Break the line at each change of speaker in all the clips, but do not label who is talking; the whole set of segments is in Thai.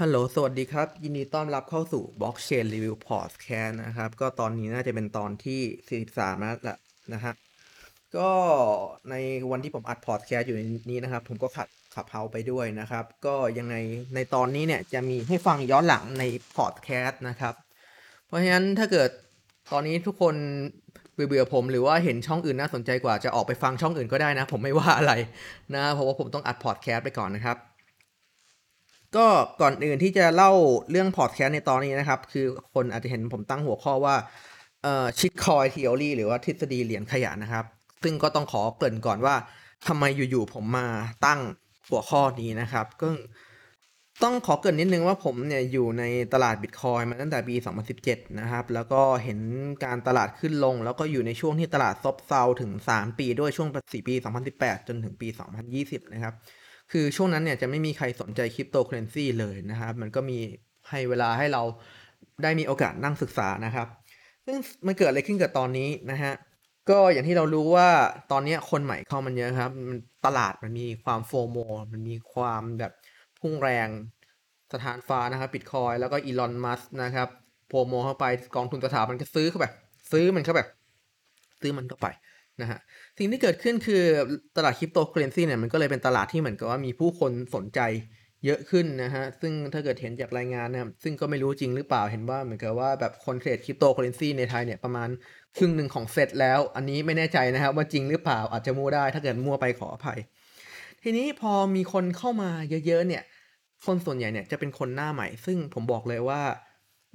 ฮัลโหล สวัสดีครับ ยินดีต้อนรับเข้าสู่ Blockchain Review Podcast นะครับ ก็ตอนนี้น่าจะเป็นตอนที่ 43 แล้วละนะฮะ ก็ในวันที่ผมอัดพอดแคสต์อยู่นี้นะครับ ผมก็ขัดขับเฮาไปด้วยนะครับ ก็ยังไงในตอนนี้เนี่ยจะมีให้ฟังย้อนหลังในพอดแคสต์นะครับ เพราะฉะนั้นถ้าเกิดตอนนี้ทุกคนเบื่อผมหรือว่าเห็นช่องอื่นน่าสนใจกว่าจะออกไปฟังช่องอื่นก็ได้นะ ผมไม่ว่าอะไรนะ เพราะว่าผมต้องอัดพอดแคสต์ไปก่อนนะครับ ก็ก่อนอื่นที่จะเล่าเรื่องพอดแคสต์ในตอนนี้นะครับ คือคนอาจจะเห็นผมตั้งหัวข้อว่าเอ่อชิดคอยทีโอรีหรือว่าทฤษฎีเหรียญขยะนะครับ ซึ่งก็ต้องขอเกริ่นก่อนว่าทำไมอยู่ๆผมมาตั้งหัวข้อนี้นะครับ ก็ต้องขอเกริ่นนิดนึงว่าผมเนี่ยอยู่ในตลาดบิตคอยมาตั้งแต่ปี 2017 นะครับ แล้วก็เห็นการตลาดขึ้นลง แล้วก็อยู่ในช่วงที่ตลาดซบเซาถึง 3 ปีด้วยช่วง4ปี 2018 จนถึงปี 2020 นะครับ คือช่วงนั้นเนี่ยจะไม่มีใครสนใจคริปโตเคอเรนซีเลยนะครับ มันก็มีให้เวลาให้เราได้มีโอกาสนั่งศึกษานะครับ ซึ่งมันเกิดอะไรขึ้นกับตอนนี้นะฮะ ก็อย่างที่เรารู้ว่าตอนนี้คนใหม่เข้ามันเยอะครับตลาดมันมีความ FOMO มันมีความแบบพุ่งแรงสะท้านฟ้านะครับบิตคอยน์แล้วก็อีลอนมัสก์นะครับโปรโมตเข้าไปกองทุนสถาบันก็ซื้อเข้าไป ซื้อมันเข้าไป ซื้อมันเข้าไปนะฮะ สิ่งที่เกิดขึ้นคือตลาดคริปโตเคอเรนซีเนี่ยมันก็เลยเป็นตลาดที่เหมือนกับว่ามีผู้คนสนใจเยอะขึ้นนะฮะ ซึ่งถ้าเกิดเห็นจากรายงานนะซึ่งก็ไม่รู้จริงหรือเปล่า เห็นว่าเหมือนกับว่าแบบคน trade cryptocurrency ในไทยเนี่ยประมาณครึ่งหนึ่งของเซตแล้ว อันนี้ไม่แน่ใจนะครับว่าจริงหรือเปล่า อาจจะมั่วได้ ถ้าเกิดมั่วไปขออภัย ทีนี้พอมีคนเข้ามาเยอะๆเนี่ย คนส่วนใหญ่เนี่ยจะเป็นคนหน้าใหม่ ซึ่งผมบอกเลยว่า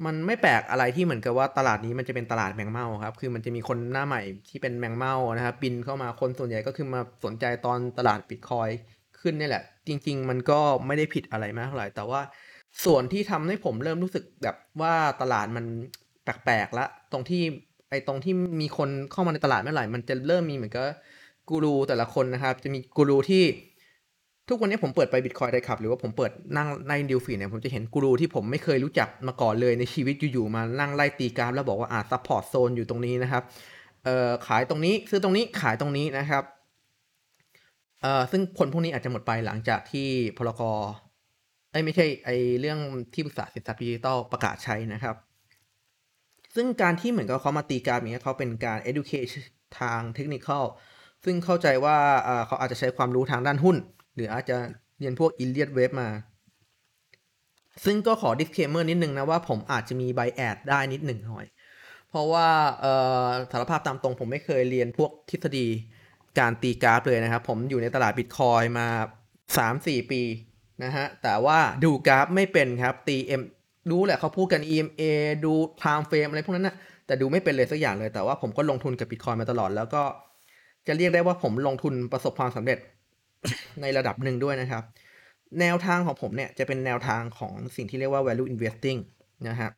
มันไม่แปลกอะไรที่เหมือนกับว่าตลาดนี้มันจะเป็นตลาดแมงเม่าครับ คือมันจะมีคนหน้าใหม่ที่เป็นแมงเม่านะครับบินเข้ามาคนส่วนใหญ่ก็คือมาสนใจตอนตลาดบิตคอยขึ้นนี่แหละ จริง ๆ มันก็ไม่ได้ผิดอะไรมากเท่าไหร่แต่ว่าส่วนที่ทำให้ผมเริ่มรู้สึกแบบว่าตลาดมันแปลกๆละ ตรงที่ไอ้ตรงที่มีคนเข้ามาในตลาดเมื่อไหร่ มันจะเริ่มมีเหมือนกับกูรูแต่ละคนนะครับ จะมีกูรูที่ ทุกวันนี้ผมเปิดไปบิตคอยได้ครับหรือว่าผมเปิดยิ่งใน DeFi เนี่ยผมจะเห็นกูรูที่ผมไม่เคยรู้จักมาก่อนเลยในชีวิตอยู่ๆมานั่งไล่ตีกราฟแล้วบอกว่าอ่า support zone อยู่ตรงนี้นะครับเอ่อขายตรงนี้ซื้อตรงนี้ขายตรงนี้นะครับเอ่อซึ่งคนพวกนี้อาจจะหมดไปหลังจากที่พ.ร.ก.ไอ้ไม่ใช่ไอ้เรื่องที่ปรึกษาสินทรัพย์ดิจิตอลประกาศใช้นะครับ ซึ่งการที่เหมือนกับเขามาตีกราฟอย่างเงี้ยเขาเป็นการ educate ทางเทคนิคซึ่งเข้าใจว่าเขาอาจจะใช้ความรู้ทางด้านหุ้น หรืออาจจะเรียนพวก i l l i a t Web มา ซึ่งก็ขอ disclaimer นิดนึงนะว่าผมอาจจะมี by ad ได้นิดหนึ่งหน่อย เพราะว่าสารภาพตามตรงผมไม่เคยเรียนพวกทฤษฎีการตีกราฟเลยนะครับ ผมอยู่ในตลาดบิตคอยมา 3-4 ปีนะฮะ แต่ว่าดูกราฟไม่เป็นครับตี M รู้แหละเขาพูดกัน EMA ดู time frame อะไรพวกนั้นนะแต่ดูไม่เป็นเลยสักอย่างเลย แต่ว่าผมก็ลงทุนกับบิตคอยมาตลอด แล้วก็จะเรียกได้ว่าผมลงทุนประสบความสำเร็จ ในระดับหนึ่งด้วยนะครับ แนวทางของผมเนี่ยจะเป็นแนวทางของสิ่งที่เรียกว่า value investing นะฮะ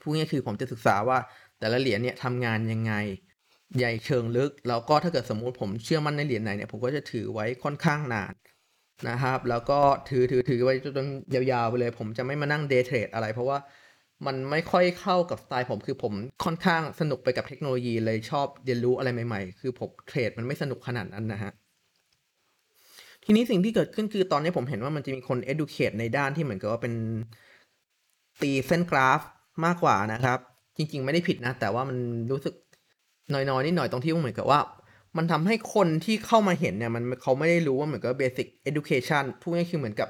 พูดง่ายคือผมจะศึกษาว่าแต่ละเหรียญเนี่ยทำงานยังไงใหญ่เชิงลึก แล้วก็ถ้าเกิดสมมุติผมเชื่อมั่นในเหรียญไหนเนี่ยผมก็จะถือไว้ค่อนข้างนานนะครับ แล้วก็ถือถือถือไว้จนยาวๆไปเลย ผมจะไม่มานั่งเดย์เทรดอะไร เพราะว่ามันไม่ค่อยเข้ากับสไตล์ผมคือผมค่อนข้างสนุกไปกับเทคโนโลยีเลยชอบเรียนรู้อะไรใหม่ๆ คือผมเทรดมันไม่สนุกขนาดนั้นนะฮะ ทีนี้สิ่งที่เกิดขึ้นคือตอนนี้ผมเห็นว่ามันจะมีคน educate ในด้านที่เหมือนกับว่าเป็นตีเส้นกราฟมากกว่านะครับ จริง ๆ ไม่ได้ผิดนะ แต่ว่ามันรู้สึกน้อยๆนิดหน่อยตรงที่เหมือนกับว่า มันทำให้คนที่เข้ามาเห็นเนี่ยมันเขาไม่ได้รู้ว่าเหมือนกับ basic education พูดง่ายคือเหมือนกับ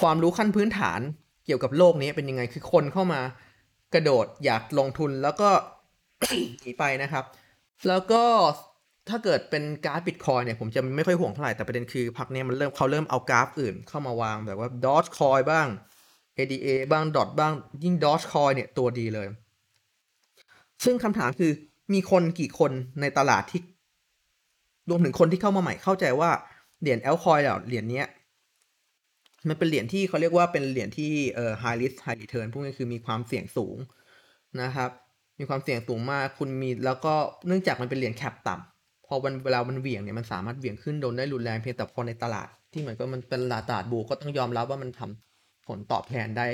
ความรู้ขั้นพื้นฐานเกี่ยวกับโลกนี้เป็นยังไงคือคนเข้ามากระโดดอยากลงทุนแล้วก็หนีไปนะครับ แล้วก็ ถ้าเกิดเป็นกราฟบิตคอยเนี่ยผมจะไม่ค่อยห่วงเท่าไหร่ แต่ประเด็นคือพักนี้มันเริ่มเขาเริ่มเอากราฟอื่นเข้ามาวางแบบว่าดอ g คอยบ้าง ADA บ้างดอทบ้าง ยิ่งดอ g คอยเนี่ยตัวดีเลย ซึ่งคำถามคือมีคนกี่คนในตลาดที่ รวมถึงคนที่เข้ามาใหม่เข้าใจว่าเหรียญแอลคอยเหรียญนี้มันเป็นเหรียญที่เขาเรียกว่าเป็นเหรียญที่เอ่อ high risk high return พวกนี้คือมีความเสี่ยงสูงนะครับ มีความเสี่ยงสูงมากคุณมีแล้วก็เนื่องจากมันเป็นเหรียญแคปต่ำ พอวันเวลามันเหวี่ยงเนี่ยมันสามารถเหวี่ยงขึ้นโดนได้รุนแรงเพียงแต่พอในตลาดที่เหมือนก็มันเป็นตลาดบูก็ต้องยอมรับว่ามันทำผลตอบแทนได้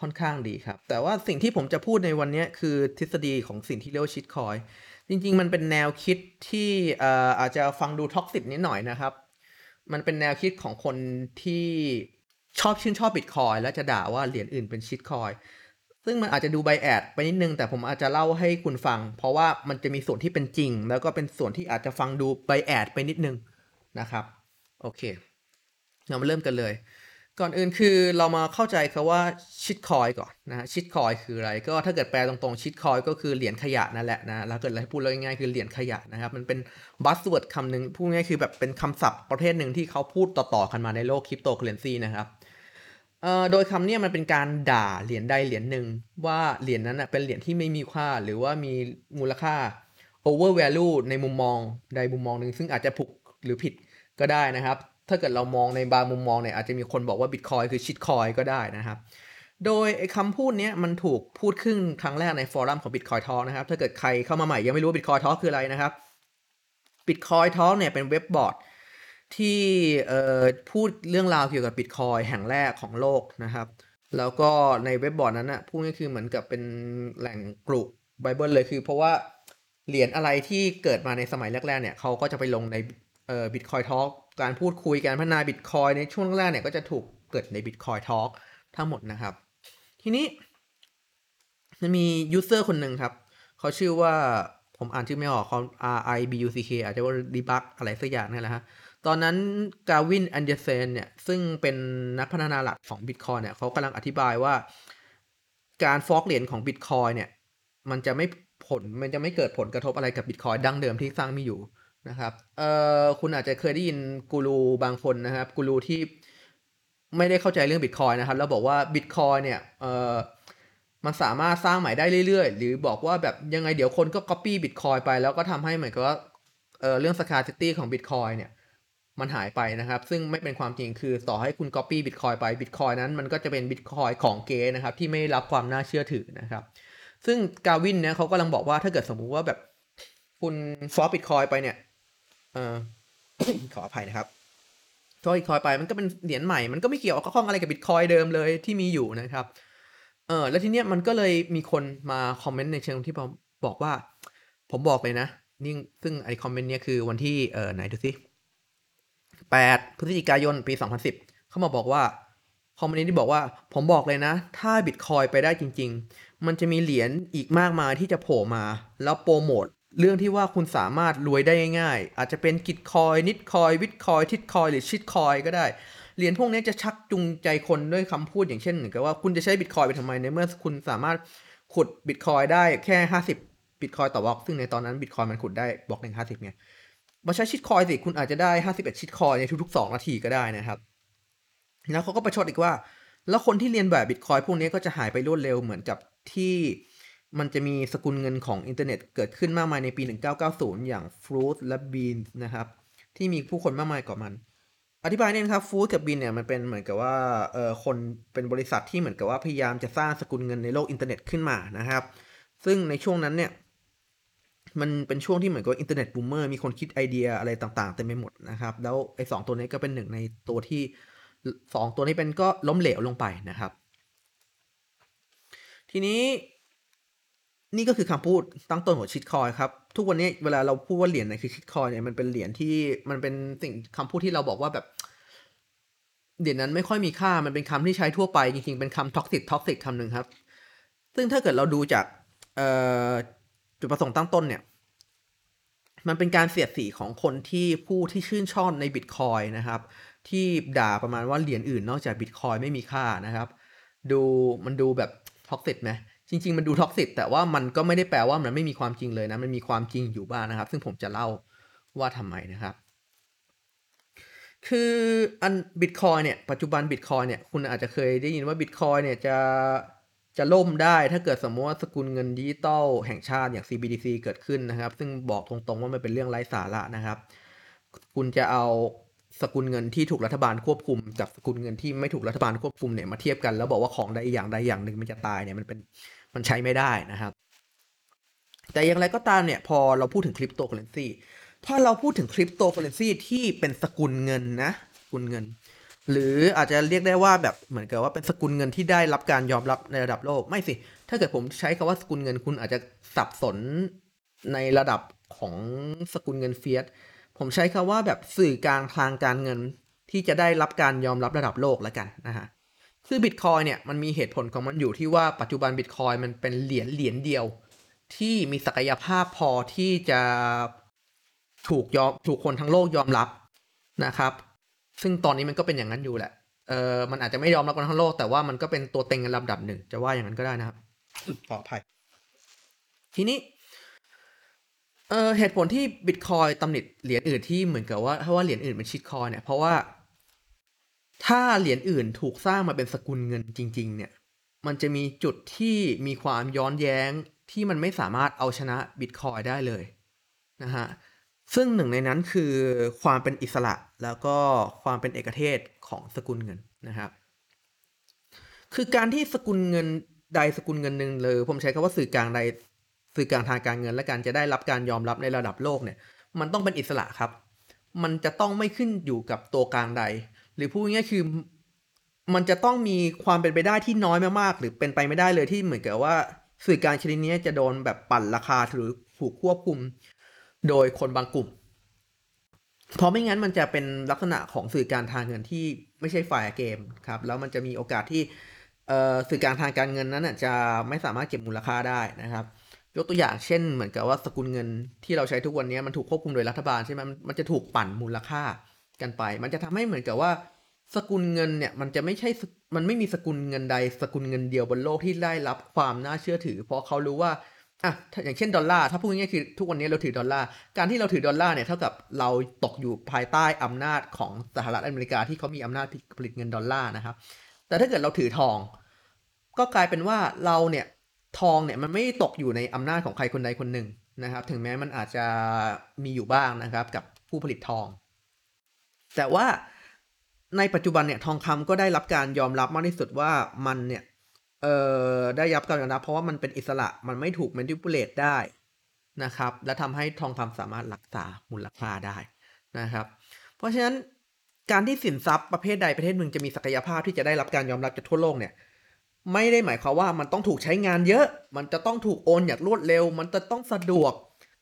ค่อนข้างดีครับ แต่ว่าสิ่งที่ผมจะพูดในวันนี้คือทฤษฎีของสิ่งที่เรียกว่าชิดคอย จริง ๆ มันเป็นแนวคิดที่อาจจะฟังดู toxic นิดหน่อยนะครับ มันเป็นแนวคิดของคนที่ชอบชื่นชอบบิตคอยแล้วจะด่าว่าเหรียญอื่นเป็น shitcoin ซึ่งมันอาจจะดู bias ไปนิดนึง แต่ผมอาจจะเล่าให้คุณฟัง เพราะว่ามันจะมีส่วนที่เป็นจริง แล้วก็เป็นส่วนที่อาจจะฟังดู bias ไปนิดนึงนะครับ โอเค เรามาเริ่มกันเลย ก่อนอื่นคือเรามาเข้าใจคำว่า shitcoin ก่อนนะ shitcoin คืออะไร ก็ถ้าเกิดแปลตรงๆ shitcoin ก็คือเหรียญขยะนั่นแหละนะ แล้วเกิดอะไรพูดเลยง่ายๆคือเหรียญขยะนะครับ มันเป็นbuzzword คำหนึ่งพูดง่ายคือแบบเป็นคำศัพท์ประเภทหนึ่งที่เขาพูดต่อๆกันมาในโลกคริปโตเคอเรนซีนะครับ เอ่อโดยคำนี้มันเป็นการด่าเหรียญใดเหรียญหนึ่งว่าเหรียญนั้นเป็นเหรียญที่ไม่มีค่าหรือว่ามีมูลค่า over value ในมุมมองใดมุมมองหนึ่งซึ่งอาจจะถูกหรือผิดก็ได้นะครับ ถ้าเกิดเรามองในบางมุมมองเนี่ยอาจจะมีคนบอกว่า Bitcoin คือ shitcoin ก็ได้นะครับ โดยคำพูดนี้มันถูกพูดขึ้นครั้งแรกใน forum ของ Bitcoin Talk นะครับ ถ้าเกิดใครเข้ามาใหม่ยังไม่รู้ Bitcoin Talk คืออะไรนะครับ Bitcoin Talk เนี่ยเป็นเว็บบอร์ด ที่พูดเรื่องราวเกี่ยวกับบิตคอยแห่งแรกของโลกนะครับ แล้วก็ในเว็บบอร์ดนั้นนะพูดง่ายคือเหมือนกับเป็นแหล่งกลุ่มไบเบิลเลยคือเพราะว่าเหรียญอะไรที่เกิดมาในสมัยแรกๆเนี่ยเขาก็จะไปลงในเอ่อ Bitcoin Talk การพูดคุยการพัฒนาบิตคอยในช่วงแรกเนี่ยก็จะถูกเกิดใน Bitcoin Talk ทั้งหมดนะครับ ทีนี้มันมีuser คนหนึ่งครับ เขาชื่อว่าผมอ่านชื่อไม่ออกเขา R I B U C K อาจจะว่าดีบักอะไรสักอย่างนี่แหละฮะ ตอนนั้นกาวินแอนเดอร์เซนเนี่ย ซึ่งเป็นนักพัฒนาหลักของ Bitcoin เนี่ยเขากำลังอธิบายว่า การ fork เหรียญของ Bitcoin เนี่ย มันจะไม่ผลมันจะไม่เกิดผลกระทบอะไรกับ Bitcoin ดั้งเดิมที่สร้างมีอยู่นะครับเอ่อคุณอาจจะเคยได้ยินกูรูบางคนนะครับกูรูที่ไม่ได้เข้าใจเรื่อง Bitcoin นะครับ แล้วบอกว่า Bitcoin เนี่ยเอ่อมันสามารถสร้างใหม่ได้เรื่อยๆ หรือบอกว่าแบบยังไงเดี๋ยวคนก็ copy Bitcoin ไปแล้วก็ทำให้เหมือนกับว่าเเรื่อง scarcity ของ Bitcoin เนี่ย มันหายไปนะครับ ซึ่งไม่เป็นความจริงคือต่อให้คุณ Copy Bitcoin ไป Bitcoin นั้นมันก็จะเป็น Bitcoin ของเก๊นะครับ ที่ไม่รับความน่าเชื่อถือนะครับ ซึ่งกาวินเนี่ยเขากำลังบอกว่าถ้าเกิดสมมุติว่าแบบคุณ fork Bitcoin ไปเนี่ยเออขออภัยนะครับ fork Bitcoin ไปมันก็เป็นเหรียญใหม่ มันก็ไม่เกี่ยวข้องอะไรกับบิตคอยเดิมเลยที่มีอยู่นะครับ เออแล้วทีเนี้ยมันก็เลยมีคนมาคอมเมนต์ในเชิงที่บอกว่า ผมบอกเลยนะนี่ซึ่งไอคอมเมนต์เนี้ยคือวันที่เออไหนดูสิ 8 พฤศจิกายน ปี 2010 เขามาบอกว่า คอมเมนต์ที่บอกว่า ผมบอกเลยนะ ถ้าบิตคอยไปได้จริง ๆ มันจะมีเหรียญอีกมากมายที่จะโผล่มา แล้วโปรโมทเรื่องที่ว่าคุณสามารถรวยได้ง่ายๆ อาจจะเป็นกิตคอย นิดคอย วิตคอย ทิดคอย หรือชิดคอยก็ได้ เหรียญพวกนี้จะชักจูงใจคนด้วยคำพูดอย่างเช่นเหมือนกับว่าคุณจะใช้บิตคอยไปทำไมในเมื่อคุณสามารถขุดบิตคอยได้แค่ 50บิตคอยต่อบล็อก ซึ่งในตอนนั้นบิตคอยมันขุดได้บล็อกหนึ่งห้าสิบไง มาใช้ shitcoin สิคุณอาจจะได้ 51 shitcoin ในทุกๆ 2 นาทีก็ได้นะครับแล้วเขาก็ประชดอีกว่า แล้วคนที่เลียนแบบบิตคอยพวกนี้ก็จะหายไปรวดเร็วเหมือนกับที่มันจะมีสกุลเงินของอินเทอร์เน็ตเกิดขึ้นมากมายในปี 1990 อย่าง Flooz และ Beenz นะครับ ที่มีผู้คนมากมายกว่ามัน อธิบายเนี่ยนะครับ Flooz กับ Beenz เนี่ยมันเป็นเหมือนกับว่าเออคนเป็นบริษัทที่เหมือนกับว่าพยายามจะสร้างสกุลเงินในโลกอินเทอร์เน็ตขึ้นมานะครับ ซึ่งในช่วงนั้นเนี่ย มันเป็นช่วงที่เหมือนกับอินเทอร์เน็ตบูมเมอร์มีคนคิดไอเดียอะไรต่างๆเต็มไปหมดนะครับ แล้วไอ้สองตัวนี้ก็เป็นหนึ่งในตัวที่สองตัวนี้เป็นก็ล้มเหลวลงไปนะครับ ทีนี้นี่ก็คือคำพูดตั้งต้นของ shitcoin ครับ ทุกวันนี้เวลาเราพูดว่าเหรียญไหนคือ shitcoin เนี่ยมันเป็นเหรียญที่มันเป็นสิ่งคำพูดที่เราบอกว่าแบบเหรียญนั้นไม่ค่อยมีค่ามันเป็นคำที่ใช้ทั่วไปจริงๆเป็นคำ toxic toxic คำหนึ่งครับ ซึ่งถ้าเกิดเราดูจาก จุดประสงค์ตั้งต้นเนี่ย มันเป็นการเสียดสีของคนที่ผู้ที่ชื่นชอบในบิตคอยนะครับ ที่ด่าประมาณว่าเหรียญอื่นนอกจากบิตคอยไม่มีค่านะครับ ดูมันดูแบบ toxic ไหมจริง ๆ มันดู toxic แต่ว่ามันก็ไม่ได้แปลว่ามันไม่มีความจริงเลยนะ มันมีความจริงอยู่บ้างนะครับ ซึ่งผมจะเล่าว่าทำไมนะครับ คืออันบิตคอยเนี่ย ปัจจุบันบิตคอยเนี่ย คุณอาจจะเคยได้ยินว่าบิตคอยเนี่ยจะ จะล่มได้ถ้าเกิดสมมติว่าสกุลเงินดิจิตอลแห่งชาติอย่าง CBDC เกิดขึ้นนะครับ ซึ่งบอกตรงๆว่ามันเป็นเรื่องไร้สาระนะครับ คุณจะเอาสกุลเงินที่ถูกรัฐบาลควบคุม กับสกุลเงินที่ไม่ถูกรัฐบาลควบคุมเนี่ยมาเทียบกันแล้วบอกว่าของใดอย่างใดอย่างหนึ่งมันจะตายเนี่ยมันเป็นมันใช้ไม่ได้นะครับ แต่อย่างไรก็ตามเนี่ยพอเราพูดถึงคริปโตเคอเรนซีถ้าเราพูดถึงคริปโตเคอเรนซีที่เป็นสกุลเงินนะสกุลเงิน หรืออาจจะเรียกได้ว่าแบบเหมือนกับว่าเป็นสกุลเงินที่ได้รับการยอมรับในระดับโลกไม่สิ ถ้าเกิดผมใช้คำว่าสกุลเงินคุณอาจจะสับสนในระดับของสกุลเงินเฟียสผมใช้คาว่าแบบสื่อกลางทางการเงินที่จะได้รับการยอมรับระดับโลกแล้วกันนะฮะคือบิตคอยเนี่ยมันมีเหตุผลของมันอยู่ที่ว่าปัจจุบันบิตคอยมันเป็นเหรียญเหรียญเดียว ที่มีศักยภาพพอที่จะถูกยอมถูกคนทั้งโลกยอมรับนะครับ ซึ่งตอนนี้มันก็เป็นอย่างนั้นอยู่แหละเออมันอาจจะไม่ยอมรับกันทั้งโลกแต่ว่ามันก็เป็นตัวเต็งกันลำดับหนึ่ง จะว่าอย่างนั้นก็ได้นะครับขออภัย ทีนี้เออเหตุผลที่บิตคอยตำหนิเหรียญอื่นที่เหมือนกับว่าถ้าว่าเหรียญอื่นเป็นชิตคอยเนี่ยเพราะว่าถ้าเหรียญอื่นถูกสร้างมาเป็นสกุลเงินจริง ๆ เนี่ย มันจะมีจุดที่มีความย้อนแย้งที่มันไม่สามารถเอาชนะบิตคอยได้เลยนะฮะ ซึ่งหนึ่งในนั้นคือความเป็นอิสระแล้วก็ความเป็นเอกเทศของสกุลเงินนะครับ คือการที่สกุลเงินใดสกุลเงินหนึ่งเลยผมใช้คำว่าสื่อกลางใดสื่อกลางทางการเงินและการจะได้รับการยอมรับในระดับโลกเนี่ย มันต้องเป็นอิสระครับ มันจะต้องไม่ขึ้นอยู่กับตัวกลางใด หรือพูดง่ายๆคือมันจะต้องมีความเป็นไปได้ที่น้อยมากๆ หรือเป็นไปไม่ได้เลยที่เหมือนกับว่า สื่อกลางชนิดนี้จะโดนแบบปั่นราคาหรือถูกควบคุม โดยคนบางกลุ่ม เพราะไม่งั้นมันจะเป็นลักษณะของสื่อการทางเงินที่ไม่ใช่ฝ่ายเกมครับ แล้วมันจะมีโอกาสที่สื่อการทางการเงินนั้นจะไม่สามารถเก็บมูลค่าได้นะครับ ยกตัวอย่างเช่น เหมือนกับว่าสกุลเงินที่เราใช้ทุกวันนี้มันถูกควบคุมโดยรัฐบาลใช่ไหมมันจะถูกปั่นมูลค่ากันไป มันจะทำให้เหมือนกับว่าสกุลเงินเนี่ยมันจะไม่ใช่ มันไม่มีสกุลเงินใด สกุลเงินเดียวบนโลกที่ได้รับความน่าเชื่อถือ เพราะเขารู้ว่า อะอย่างเช่นดอลลาร์ถ้าพูดง่ายๆคือทุกวันนี้เราถือดอลลาร์การที่เราถือดอลลาร์เนี่ยเท่ากับเราตกอยู่ภายใต้อำนาจของสหรัฐอเมริกาที่เขามีอำนาจผลิตเงินดอลลาร์นะครับ แต่ถ้าเกิดเราถือทอง ก็กลายเป็นว่าเราเนี่ยทองเนี่ยมันไม่ตกอยู่ในอำนาจของใครคนใดคนหนึ่งนะครับ ถึงแม้มันอาจจะมีอยู่บ้างนะครับกับผู้ผลิตทอง แต่ว่าในปัจจุบันเนี่ยทองคำก็ได้รับการยอมรับมากที่สุดว่ามันเนี่ย เอ่อได้รับการยอมรับเพราะว่ามันเป็นอิสระมันไม่ถูก manipulate ได้นะครับ และทำให้ทองคำสามารถรักษามูลค่าได้นะครับ เพราะฉะนั้นการที่สินทรัพย์ประเภทใดประเภทหนึ่งจะมีศักยภาพที่จะได้รับการยอมรับจากทั่วโลกเนี่ยไม่ได้หมายความว่ามันต้องถูกใช้งานเยอะ มันจะต้องถูกโอนอย่างรวดเร็ว มันจะต้องสะดวก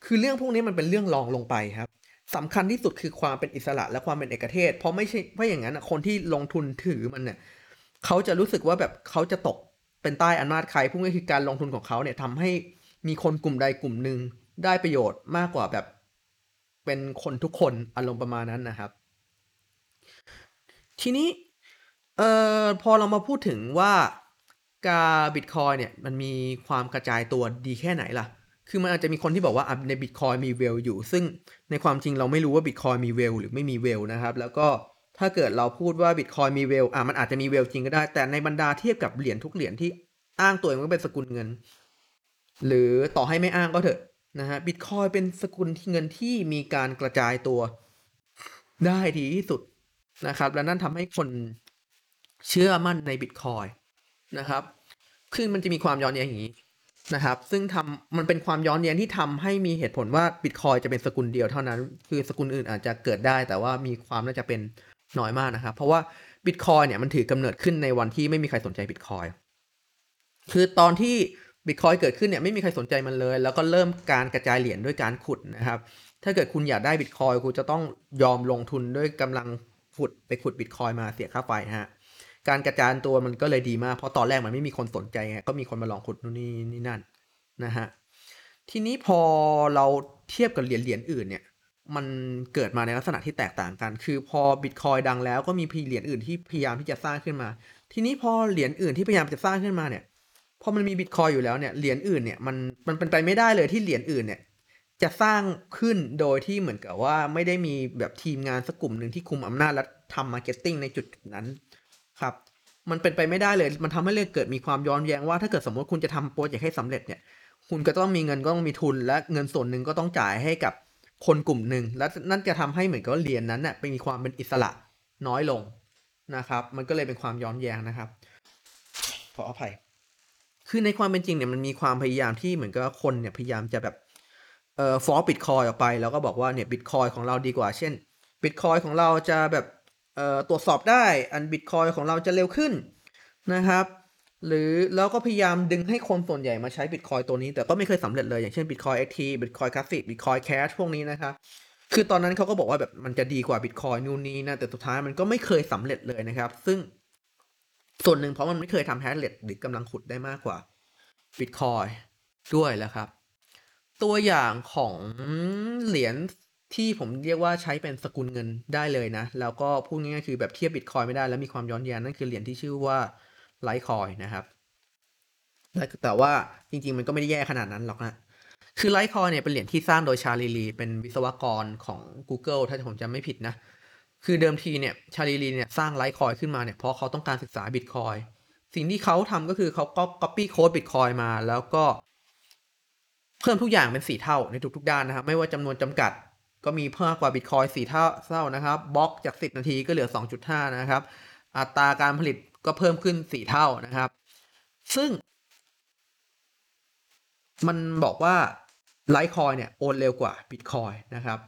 คือเรื่องพวกนี้มันเป็นเรื่องรองลงไปครับสำคัญที่สุดคือความเป็นอิสระและความเป็นเอกเทศ เพราะไม่ใช่เพราะอย่างนั้นคนที่ลงทุนถือมันเนี่ยเขาจะรู้สึกว่าแบบเขาจะตก เป็นใต้อำนาจใครพวกนี้คือการลงทุนของเขาเนี่ยทำให้มีคนกลุ่มใดกลุ่มหนึ่งได้ประโยชน์มากกว่าแบบเป็นคนทุกคนอารมณ์ประมาณนั้นนะครับ ทีนี้เอ่อพอเรามาพูดถึงว่าการบิตคอยเนี่ยมันมีความกระจายตัวดีแค่ไหนล่ะ คือมันอาจจะมีคนที่บอกว่าในบิตคอยมีเวลอยู่ ซึ่งในความจริงเราไม่รู้ว่าบิตคอยมีเวลหรือไม่มีเวลนะครับ แล้วก็ ถ้าเกิดเราพูดว่าบิตคอยมีเวลอะมันอาจจะมีเวลจริงก็ได้ แต่ในบรรดาเทียบกับเหรียญทุกเหรียญที่อ้างตัวเองว่าเป็นสกุลเงิน หรือต่อให้ไม่อ้างก็เถอะนะฮะบิตคอยเป็นสกุลเงินที่มีการกระจายตัวได้ดีที่สุดนะครับ และนั่นทำให้คนเชื่อมั่นในบิตคอยนะครับคือมันจะมีความย้อนแย้งอย่างนี้นะครับ ซึ่งทำมันเป็นความย้อนแย้งที่ทำให้มีเหตุผลว่าบิตคอยจะเป็นสกุลเดียวเท่านั้น คือสกุลอื่นอาจจะเกิดได้ แต่ว่ามีความน่าจะเป็น น้อยมากนะครับ เพราะว่าบิตคอยเนี่ยมันถือกำเนิดขึ้นในวันที่ไม่มีใครสนใจบิตคอยคือตอนที่บิตคอยเกิดขึ้นเนี่ยไม่มีใครสนใจมันเลย แล้วก็เริ่มการกระจายเหรียญด้วยการขุดนะครับ ถ้าเกิดคุณอยากได้บิตคอยคุณจะต้องยอมลงทุนด้วยกำลังขุดไปขุดบิตคอยมาเสียค่าไฟฮะการกระจายตัวมันก็เลยดีมาก เพราะตอนแรกมันไม่มีคนสนใจไงก็มีคนมาลองขุดนู่นนี่นี่นั่นนะฮะทีนี้พอเราเทียบกับเหรียญเหรียญอื่นเนี่ย มันเกิดมาในลักษณะที่แตกต่างกัน คือพอบิตคอยดังแล้วก็มีเหรียญอื่นที่พยายามที่จะสร้างขึ้นมา ทีนี้พอเหรียญอื่นที่พยายามจะสร้างขึ้นมาเนี่ย พอมันมีบิตคอยอยู่แล้วเนี่ย เหรียญอื่นเนี่ยมันมันเป็นไปไม่ได้เลยที่เหรียญอื่นเนี่ยจะสร้างขึ้นโดยที่เหมือนกับว่าไม่ได้มีแบบทีมงานสักกลุ่มหนึ่งที่คุมอำนาจและทำ marketing ในจุดนั้นครับ มันเป็นไปไม่ได้เลย มันทำให้เลยเกิดมีความย้อนแย้งว่าถ้าเกิดสมมติคุณจะทำโปรเจกต์ให้สำเร็จเนี่ย คุณก็ต้องมีเงินก็ต้องมีทุนและเงินส่วนหนึ่งก็ต้องจ่ายให้กับ คนกลุ่มหนึ่งและนั่นจะทำให้เหมือนกับเหรียญนั้นเน่ยมีความเป็นอิสระน้อยลงนะครับ มันก็เลยเป็นความย้อนแย้งนะครับ ขออภัย คือในความเป็นจริงเนี่ยมันมีความพยายามที่เหมือนกับคนเนี่ยพยายามจะแบบเอ่อฟอร์บิตคอยออกไปแล้วก็บอกว่าเนี่ยบิตคอยของเราดีกว่า เช่นบิตคอยของเราจะแบบเอ่อตรวจสอบได้อันบิตคอยของเราจะเร็วขึ้นนะครับ หรือแล้วก็พยายามดึงให้คนส่วนใหญ่มาใช้บิตคอยตัวนี้ แต่ก็ไม่เคยสำเร็จเลยอย่างเช่น Bitcoin XT Bitcoin Classic Bitcoin Cash พวกนี้นะครับคือตอนนั้นเขาก็บอกว่าแบบมันจะดีกว่าบิตคอยนู่นนี่นะแต่สุดท้ายมันก็ไม่เคยสำเร็จเลยนะครับ ซึ่งส่วนหนึ่งเพราะมันไม่เคยทำ hash rate หรือกำลังขุดได้มากกว่าบิตคอยด้วยแล้วครับ ตัวอย่างของเหรียญที่ผมเรียกว่าใช้เป็นสกุลเงินได้เลยนะ แล้วก็พูดง่ายๆคือแบบเทียบบิตคอยไม่ได้แล้วมีความย้อนแย้งนั่นคือเหรียญที่ชื่อว่า Litecoin นะครับแต่ว่าจริง ๆ มันก็ไม่ได้แย่ขนาดนั้นหรอกนะ คือ Litecoin เนี่ยเป็นเหรียญที่สร้างโดยชาลีลี เป็นวิศวกรของ Google ถ้าผมจำไม่ผิดนะ คือเดิมทีเนี่ยชาลีลีเนี่ยสร้าง Litecoin ขึ้นมาเนี่ยเพราะเขาต้องการศึกษาบิตคอยสิ่งที่เขาทำก็คือเขาก็ copy code บิตคอยมาแล้วก็ เพิ่มทุกอย่างเป็นสี่เท่าในทุกๆด้านนะครับ ไม่ว่าจำนวนจำกัดก็มีเพิ่มกว่าบิตคอยสี่เท่าเท่านะครับบล็อกจาก 10 นาทีก็เหลือ 2.5 นะครับ อัตราการผลิต ก็เพิ่มขึ้น 4 เท่านะครับ ซึ่ง มันบอกว่าไลท์คอยเนี่ยโอนเร็วกว่าบิตคอยนะครับ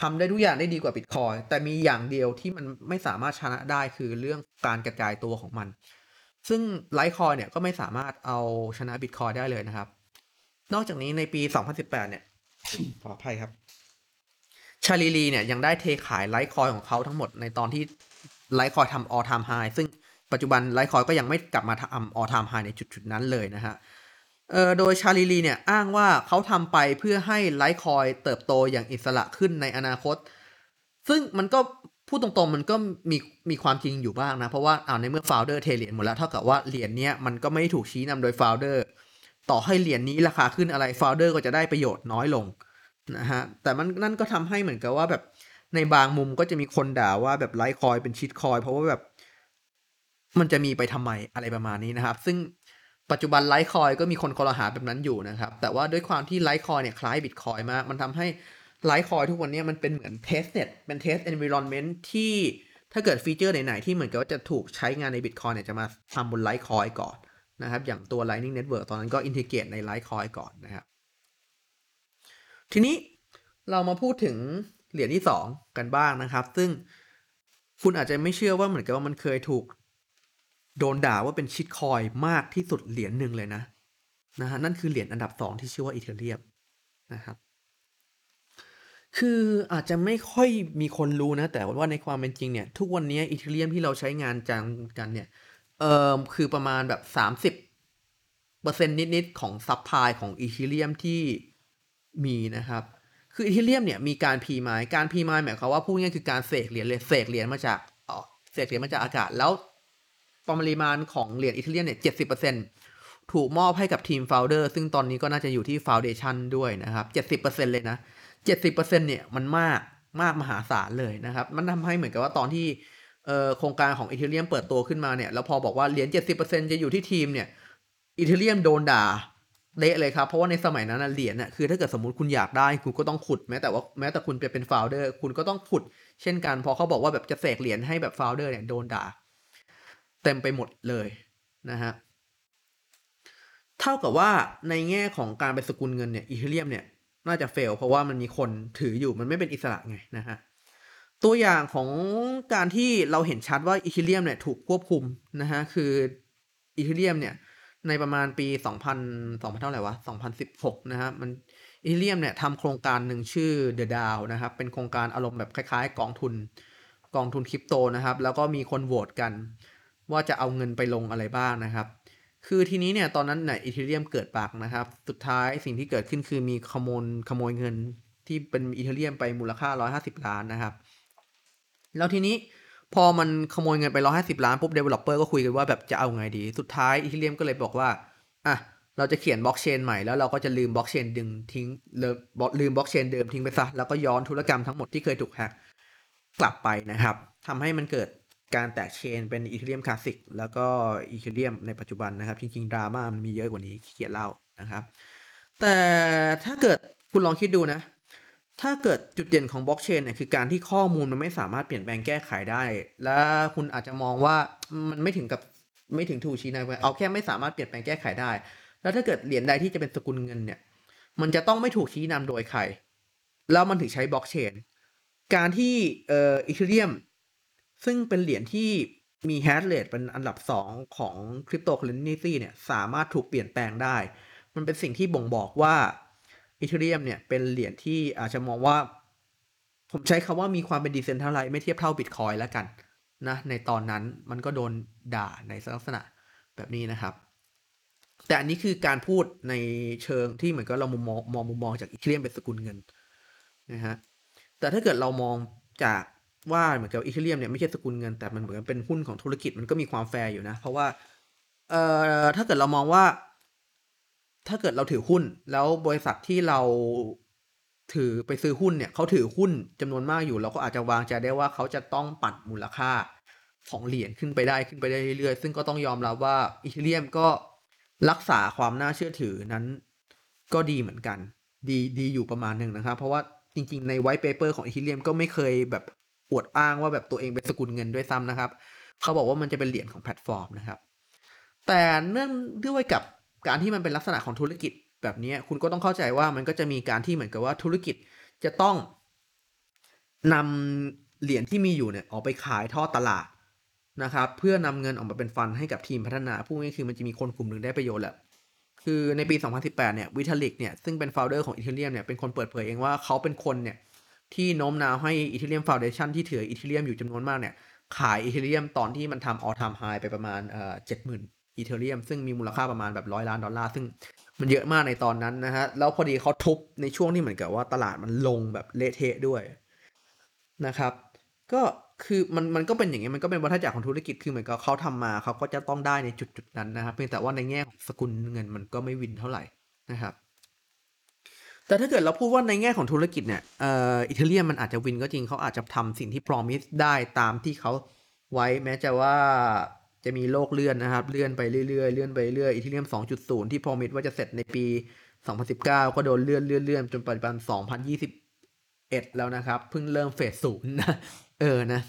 ทำได้ทุกอย่างได้ดีกว่าบิตคอยแต่มีอย่างเดียวที่มันไม่สามารถชนะได้คือเรื่องการกระจายตัวของมัน ซึ่งLitecoin เนี่ยก็ไม่สามารถเอาชนะบิตคอยได้เลยนะครับ นอกจากนี้ในปี 2018 เนี่ย ขออภัยครับ ชาลีลีเนี่ยยังได้เทขาย Litecoin ของเขาทั้งหมดในตอนที่ Litecoin ทำ all time high ซึ่ง ปัจจุบัน Litecoin ก็ยังไม่กลับมาทำ all time high ในจุดๆนั้นเลยนะฮะโดยชาลีลีเนี่ยอ้างว่าเขาทำไปเพื่อให้ Litecoin เติบโตอย่างอิสระขึ้นในอนาคต ซึ่งมันก็พูดตรงๆมันก็มีมีความจริงอยู่บ้างนะ เพราะว่าอ่าในเมื่อ founder เทเหรียญหมดแล้วเท่ากับว่าเหรียญเนี้ยมันก็ไม่ได้ถูกชี้นำโดย founder ต่อให้เหรียญนี้ราคาขึ้นอะไร founder ก็จะได้ประโยชน์น้อยลงนะฮะแต่มันนั่นก็ทำให้เหมือนกับว่าแบบในบางมุมก็จะมีคนด่าว่าแบบ Litecoin เป็น shitcoin เพราะว่าแบบ มันจะมีไปทำไมอะไรประมาณนี้นะครับ ซึ่งปัจจุบัน Litecoin ก็มีคนครหาแบบนั้นอยู่นะครับ แต่ว่าด้วยความที่ Litecoin เนี่ยคล้ายบิตคอยมาก มันทำให้Litecoin ทุกวันนี้มันเป็นเหมือน testnet เป็น test environment ที่ถ้าเกิด feature ไหน ๆ ที่เหมือนกับว่าจะถูกใช้งานในบิตคอยเนี่ยจะมาทำบน Litecoin ก่อนนะครับ อย่างตัว Lightning Network ตอนนั้นก็ integrate ใน Litecoin ก่อนนะครับ ทีนี้เรามาพูดถึงเหรียญที่ 2 กันบ้างนะครับ ซึ่งคุณอาจจะไม่เชื่อว่าเหมือนกับว่ามันเคยถูก โดนด่าว่าเป็น shitcoin มากที่สุดเหรียญหนึ่งเลยนะนะฮะนั่นคือเหรียญอันดับสองที่ชื่อว่า Ethereum นะครับคืออาจจะไม่ค่อยมีคนรู้นะ แต่ว่าในความเป็นจริงเนี่ย ทุกวันนี้ Ethereum ที่เราใช้งานจังกันเนี่ยเอ่อคือประมาณแบบสามสิบเปอร์เซ็นต์นิดๆของ supply ของ Ethereum ที่มีนะครับ คือ Ethereum เนี่ยมีการ pre-mine การ pre-mine หมายความว่าพูดง่ายคือการเสกเหรียญเลยเสกเหรียญมาจากเสกเหรียญมาจากอากาศแล้ว ปริมาณของเหรียญ Ethereum เนี่ยเจ็ดสิบเปอร์เซ็นถูกมอบให้กับทีม founder ซึ่งตอนนี้ก็น่าจะอยู่ที่ foundation ด้วยนะครับเจ็ดสิบเปอร์เซ็นเลยนะเจ็ดสิบเปอร์เซ็นเนี่ยมันมากมากมหาศาลเลยนะครับ มันทำให้เหมือนกับว่าตอนที่โครงการของ Ethereum เปิดตัวขึ้นมาเนี่ยแล้วพอบอกว่าเหรียญเจ็ดสิบเปอร์เซ็นจะอยู่ที่ทีมเนี่ย Ethereum โดนด่าเละเลยครับเพราะว่าในสมัยนั้นเหรียญน่ะคือถ้าเกิดสมมติคุณอยากได้คุณก็ต้องขุดแม้แต่ว่าแม้แต่คุณจะเป็น founder คุณก็ต้องขุด เช่นกันพอเขาบอกว่าแบบจะเสกเหรียญให้แบบ founder เนี่ยโดนด่า เต็มไปหมดเลยนะฮะเท่ากับว่าในแง่ของการเป็นสกุลเงินเนี่ย Ethereum เนี่ยน่าจะ fail เพราะว่ามันมีคนถืออยู่มันไม่เป็นอิสระไงนะฮะตัวอย่างของการที่เราเห็นชัดว่า Ethereum เนี่ยถูกควบคุมนะฮะคือ Ethereum เนี่ยในประมาณปี 2000 2000 เท่าไหร่วะ 2016 นะฮะมันEthereum เนี่ยทำโครงการหนึ่งชื่อ The DAO นะครับ เป็นโครงการอารมณ์แบบคล้ายๆ กองทุน กองทุนคริปโตนะครับ แล้วก็มีคนโหวตกัน ว่าจะเอาเงินไปลงอะไรบ้างนะครับคือทีนี้เนี่ยตอนนั้นเนี่ย Ethereum เกิด bug นะครับ สุดท้ายสิ่งที่เกิดขึ้นคือมีขโมยขโมยเงินที่เป็น Ethereum ไปมูลค่า 150 ล้านนะครับ แล้วทีนี้พอมันขโมยเงินไป 150 ล้านปุ๊บ developer ก็คุยกันว่าแบบจะเอาไงดี สุดท้าย Ethereum ก็เลยบอกว่าอะเราจะเขียนบล็อกเชนใหม่แล้วเราก็จะลืมบล็อกเชนเดิมทิ้งลืมบล็อกเชนเดิมทิ้งไปซะแล้วก็ย้อนธุรกรรมทั้งหมดที่เคยถูกแฮกกลับไปนะครับทำให้มันเกิด การแตก chain เป็น Ethereum Classic แล้วก็ Ethereum ในปัจจุบันนะครับ จริงๆดราม่ามันมีเยอะกว่านี้ขี้เกียจเล่านะครับ แต่ถ้าเกิดคุณลองคิดดูนะ ถ้าเกิดจุดเด่นของบล็อกเชนเนี่ยคือการที่ข้อมูลมันไม่สามารถเปลี่ยนแปลงแก้ไขได้ และคุณอาจจะมองว่ามันไม่ถึงกับไม่ถึงถูกชี้นำเอาแค่ไม่สามารถเปลี่ยนแปลงแก้ไขได้ แล้วถ้าเกิดเหรียญใดที่จะเป็นสกุลเงินเนี่ย มันจะต้องไม่ถูกชี้นำโดยใคร แล้วมันถึงใช้บล็อกเชน การที่เอ่อ Ethereum ซึ่งเป็นเหรียญที่มี hash rate เป็นอันดับ 2 ของคริปโตเคอเรนซีเนี่ยสามารถถูกเปลี่ยนแปลงได้ มันเป็นสิ่งที่บ่งบอกว่า Ethereum เนี่ยเป็นเหรียญที่อาจจะมองว่า ผมใช้คำว่ามีความเป็น decentralized ไม่เทียบเท่า Bitcoin แล้วกันนะในตอนนั้นมันก็โดนด่าในลักษณะแบบนี้นะครับ แต่อันนี้คือการพูดในเชิงที่เหมือนกับเรามุมมองมองมุมมองจาก Ethereum เป็นสกุลเงินนะฮะแต่ถ้าเกิดเรามองจาก ว่าเหมือนกับ Ethereum เนี่ยไม่ใช่สกุลเงินแต่มันเหมือนเป็นหุ้นของธุรกิจมันก็มีความแฟร์อยู่นะ เพราะว่าเอ่อถ้าเกิดเรามองว่า ถ้าเกิดเราถือหุ้น แล้วบริษัทที่เราถือไปซื้อหุ้นเนี่ยเขาถือหุ้นจำนวนมากอยู่ เราก็อาจจะวางใจได้ว่าเขาจะต้องปั่นมูลค่าของเหรียญขึ้นไปได้ขึ้นไปได้เรื่อยๆ ซึ่งก็ต้องยอมรับว่า Ethereum ก็รักษาความน่าเชื่อถือนั้นก็ดีเหมือนกัน ดีดีอยู่ประมาณหนึ่งนะครับ เพราะว่าจริงๆ ใน whitepaper ของ Ethereum ก็ไม่เคยแบบ อวดอ้างว่าแบบตัวเองเป็นสกุลเงินด้วยซ้ำนะครับ เขาบอกว่ามันจะเป็นเหรียญของแพลตฟอร์มนะครับ แต่เนื่องด้วยกับการที่มันเป็นลักษณะของธุรกิจแบบนี้คุณก็ต้องเข้าใจว่ามันก็จะมีการที่เหมือนกับว่าธุรกิจจะต้องนำเหรียญที่มีอยู่เนี่ยออกไปขายทอดตลาดนะครับ เพื่อนำเงินออกมาเป็น fund ให้กับทีมพัฒนาพวกนี้คือมันจะมีคนกลุ่มหนึ่งได้ประโยชน์แหละคือในปี 2018 เนี่ย Vitalik เนี่ยซึ่งเป็น founder ของ Ethereum เนี่ยเป็นคนเปิดเผยเองว่าเขาเป็นคนเนี่ย ที่โน้มน้าวให้ Ethereum Foundation ที่ถือ Ethereum อยู่จำนวนมากเนี่ย ขายอีเทเรียมตอนที่มันทำออทามไฮไปประมาณเอ่อเจ็ดหมื่นอีเทเรียมซึ่งมีมูลค่าประมาณแบบร้อยล้านดอลลาร์ซึ่งมันเยอะมากในตอนนั้นนะฮะ แล้วพอดีเขาทุบในช่วงที่เหมือนกับว่าตลาดมันลงแบบเละเทะด้วยนะครับ ก็คือมันมันก็เป็นอย่างนี้มันก็เป็นวัฏจักรของธุรกิจคือเหมือนกับเขาทำมาเขาก็จะต้องได้ในจุดจุดนั้นนะครับเพียงแต่ว่าในแง่ของสกุลเงินมันก็ไม่วินเท่าไหร่นะครับ แต่ถ้าเกิดเราพูดว่าในแง่ของธุรกิจเนี่ยเอ่ออิตาเลียมันอาจจะวินก็จริงเขาอาจจะทำสิ่งที่ promise ได้ตามที่เขาไว้แม้จะว่าจะมีโรคเลื่อนนะครับ เลื่อนไปเรื่อยๆเลื่อนไปเรื่อย Ethereum 2.0 ที่ promise ว่าจะเสร็จในปี 2019 ก็โดนเลื่อนเลื่อนเลื่อนจนปัจจุบัน 2021 แล้วนะครับ เพิ่งเริ่มเฟสศูนย์นะเออนะ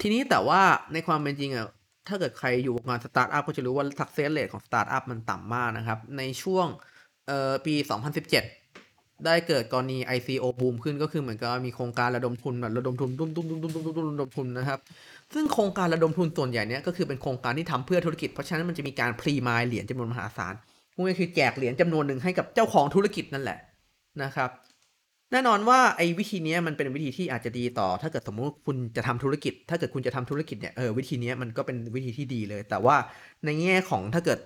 ทีนี้แต่ว่าในความเป็นจริงอะถ้าเกิดใครอยู่วงการสตาร์ทอัพก็จะรู้ว่า success rate ของสตาร์ทอัพมันต่ำมากนะครับ ในช่วง เอ่อปี 2017 ได้เกิดกรณี ICO บูมขึ้นก็คือเหมือนกับมีโครงการระดมทุนแบบระดมทุนตุ้มตุ้มตุ้มตุ้มตุ้มตุ้มระดมทุนนะครับ ซึ่งโครงการระดมทุนส่วนใหญ่เนี้ยก็คือเป็นโครงการที่ทำเพื่อธุรกิจ เพราะฉะนั้นมันจะมีการพรีมายเหรียญจำนวนมหาศาลพวกนี้คือแจกเหรียญจำนวนหนึ่งให้กับเจ้าของธุรกิจนั่นแหละนะครับแน่นอนว่าไอ้วิธีนี้มันเป็นวิธีที่อาจจะดีต่อ ถ้าเกิดสมมุติคุณจะทำธุรกิจ ถ้าเกิดคุณจะทำธุรกิจเนี่ยเออวิธีนี้มันก็เป็นวิธีที่ดีเลย แต่ว่าในแง่ของถ้าเกิด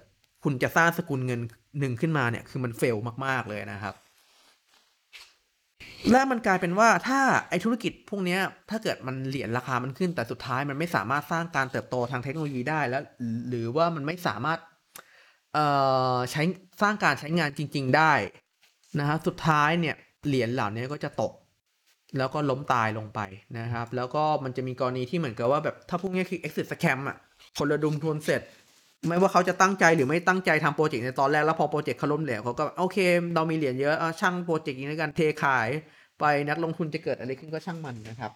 คุณจะสร้างสกุลเงินหนึ่งขึ้นมาเนี่ยคือมันเฟลมาก ๆ เลยนะครับ และมันกลายเป็นว่าถ้าไอธุรกิจพวกนี้ถ้าเกิดมันเหรียญราคามันขึ้น แต่สุดท้ายมันไม่สามารถสร้างการเติบโตทางเทคโนโลยีได้แล้ว หรือว่ามันไม่สามารถเอ่อใช้สร้างการใช้งานจริง ๆ ได้นะฮะสุดท้ายเนี่ยเหรียญเหล่านี้ก็จะตก แล้วก็ล้มตายลงไปนะครับ แล้วก็มันจะมีกรณีที่เหมือนกับว่าแบบถ้าพวกนี้คือ exit scam อะคนระดมทุนเสร็จ ไม่ว่าเขาจะตั้งใจหรือไม่ตั้งใจทำโปรเจกต์ในตอนแรกแล้วพอโปรเจกต์เขาล้มเหลวเขาก็โอเค เรามีเหรียญเยอะช่างโปรเจกต์นี้แล้วกันเทขายไปนักลงทุนจะเกิดอะไรขึ้นก็ช่างมันนะครับ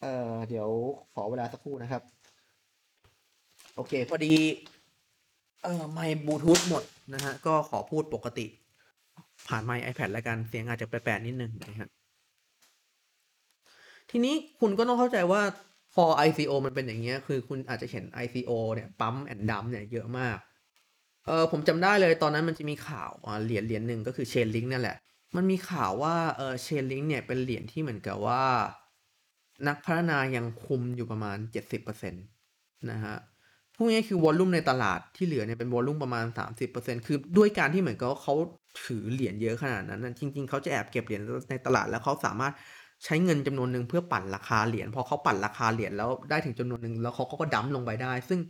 เอ่อเดี๋ยวขอเวลาสักครู่นะครับ โอเค พอดี เอ่อไมค์บลูทูธหมดนะฮะก็ขอพูดปกติ ผ่านไมค์ iPad แล้วกันเสียงอาจจะแปลกๆนิดนึงนะครับทีนี้คุณก็ต้องเข้าใจว่า พอ ICO มันเป็นอย่างเงี้ย คือคุณอาจจะเห็น ICO เนี่ยปั๊มแอนดัมเนี่ยเยอะมาก เออผมจำได้เลยตอนนั้นมันจะมีข่าวเหรียญเหรียญหนึ่งก็คือเชนลิงนั่นแหละ มันมีข่าวว่าเออเชนลิงเนี่ยเป็นเหรียญที่เหมือนกับว่า นักพัฒนายังคุมอยู่ประมาณ 70%นะฮะพวกนี้คือวอลลุ่มในตลาดที่เหลือเนี่ยเป็นวอลลุ่มประมาณ 30%คือด้วยการที่เหมือนกับเขาถือเหรียญเยอะขนาดนั้นนะจริง ๆเขาจะแอบเก็บเหรียญในตลาดแล้วเขาสามารถ ใช้เงินจำนวนหนึ่งเพื่อปั่นราคาเหรียญพอเขาปั่นราคาเหรียญแล้วได้ถึงจำนวนหนึ่งแล้วเขาก็ดั้มลงไปได้ ซึ่ง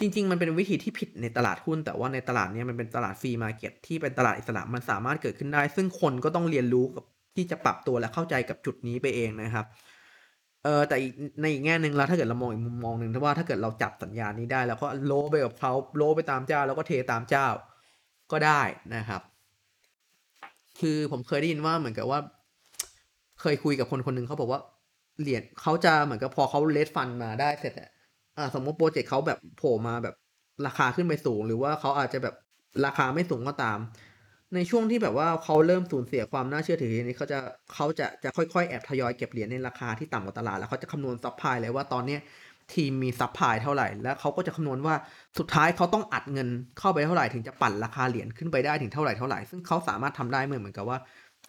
จริง ๆ มันเป็นวิธีที่ผิดในตลาดหุ้น แต่ว่าในตลาดนี้มันเป็นตลาดฟรีมาเก็ตที่เป็นตลาดอิสระมันสามารถเกิดขึ้นได้ ซึ่งคนก็ต้องเรียนรู้กับที่จะปรับตัวและเข้าใจกับจุดนี้ไปเองนะครับเออแต่อีกในอีกแง่หนึ่งแล้วถ้าเกิดเรามองอีกมุมมองหนึ่งถ้าว่าถ้าเกิดเราจับสัญญาณนี้ได้ แล้วก็โลไปกับเขาโลไปตามเจ้า แล้วก็เทตามเจ้าก็ได้นะครับ คือผมเคยได้ยินว่าเหมือนกับว่า เคยคุยกับคนคนหนึ่งเขาบอกว่าเหรียญเขาจะเหมือนกับพอเขา raise fund มาได้เสร็จอะอ่าสมมติโปรเจกต์เขาแบบโผล่มาแบบราคาขึ้นไปสูง หรือว่าเขาอาจจะแบบราคาไม่สูงก็ตาม ในช่วงที่แบบว่าเขาเริ่มสูญเสียความน่าเชื่อถือนี้เขาจะเขาจะจะค่อยๆ แอบทยอยเก็บเหรียญในราคาที่ต่ำกว่าตลาดแล้วเขาจะคำนวณ supply เลยว่าตอนเนี้ยทีมมี supply เท่าไหร่ แล้วเขาก็จะคำนวณว่าสุดท้ายเขาต้องอัดเงินเข้าไปเท่าไหร่ถึงจะปั่นราคาเหรียญขึ้นไปได้ถึงเท่าไหร่เท่าไหร่ซึ่งเขาสามารถทำได้เหมือนเหมือนกับว่า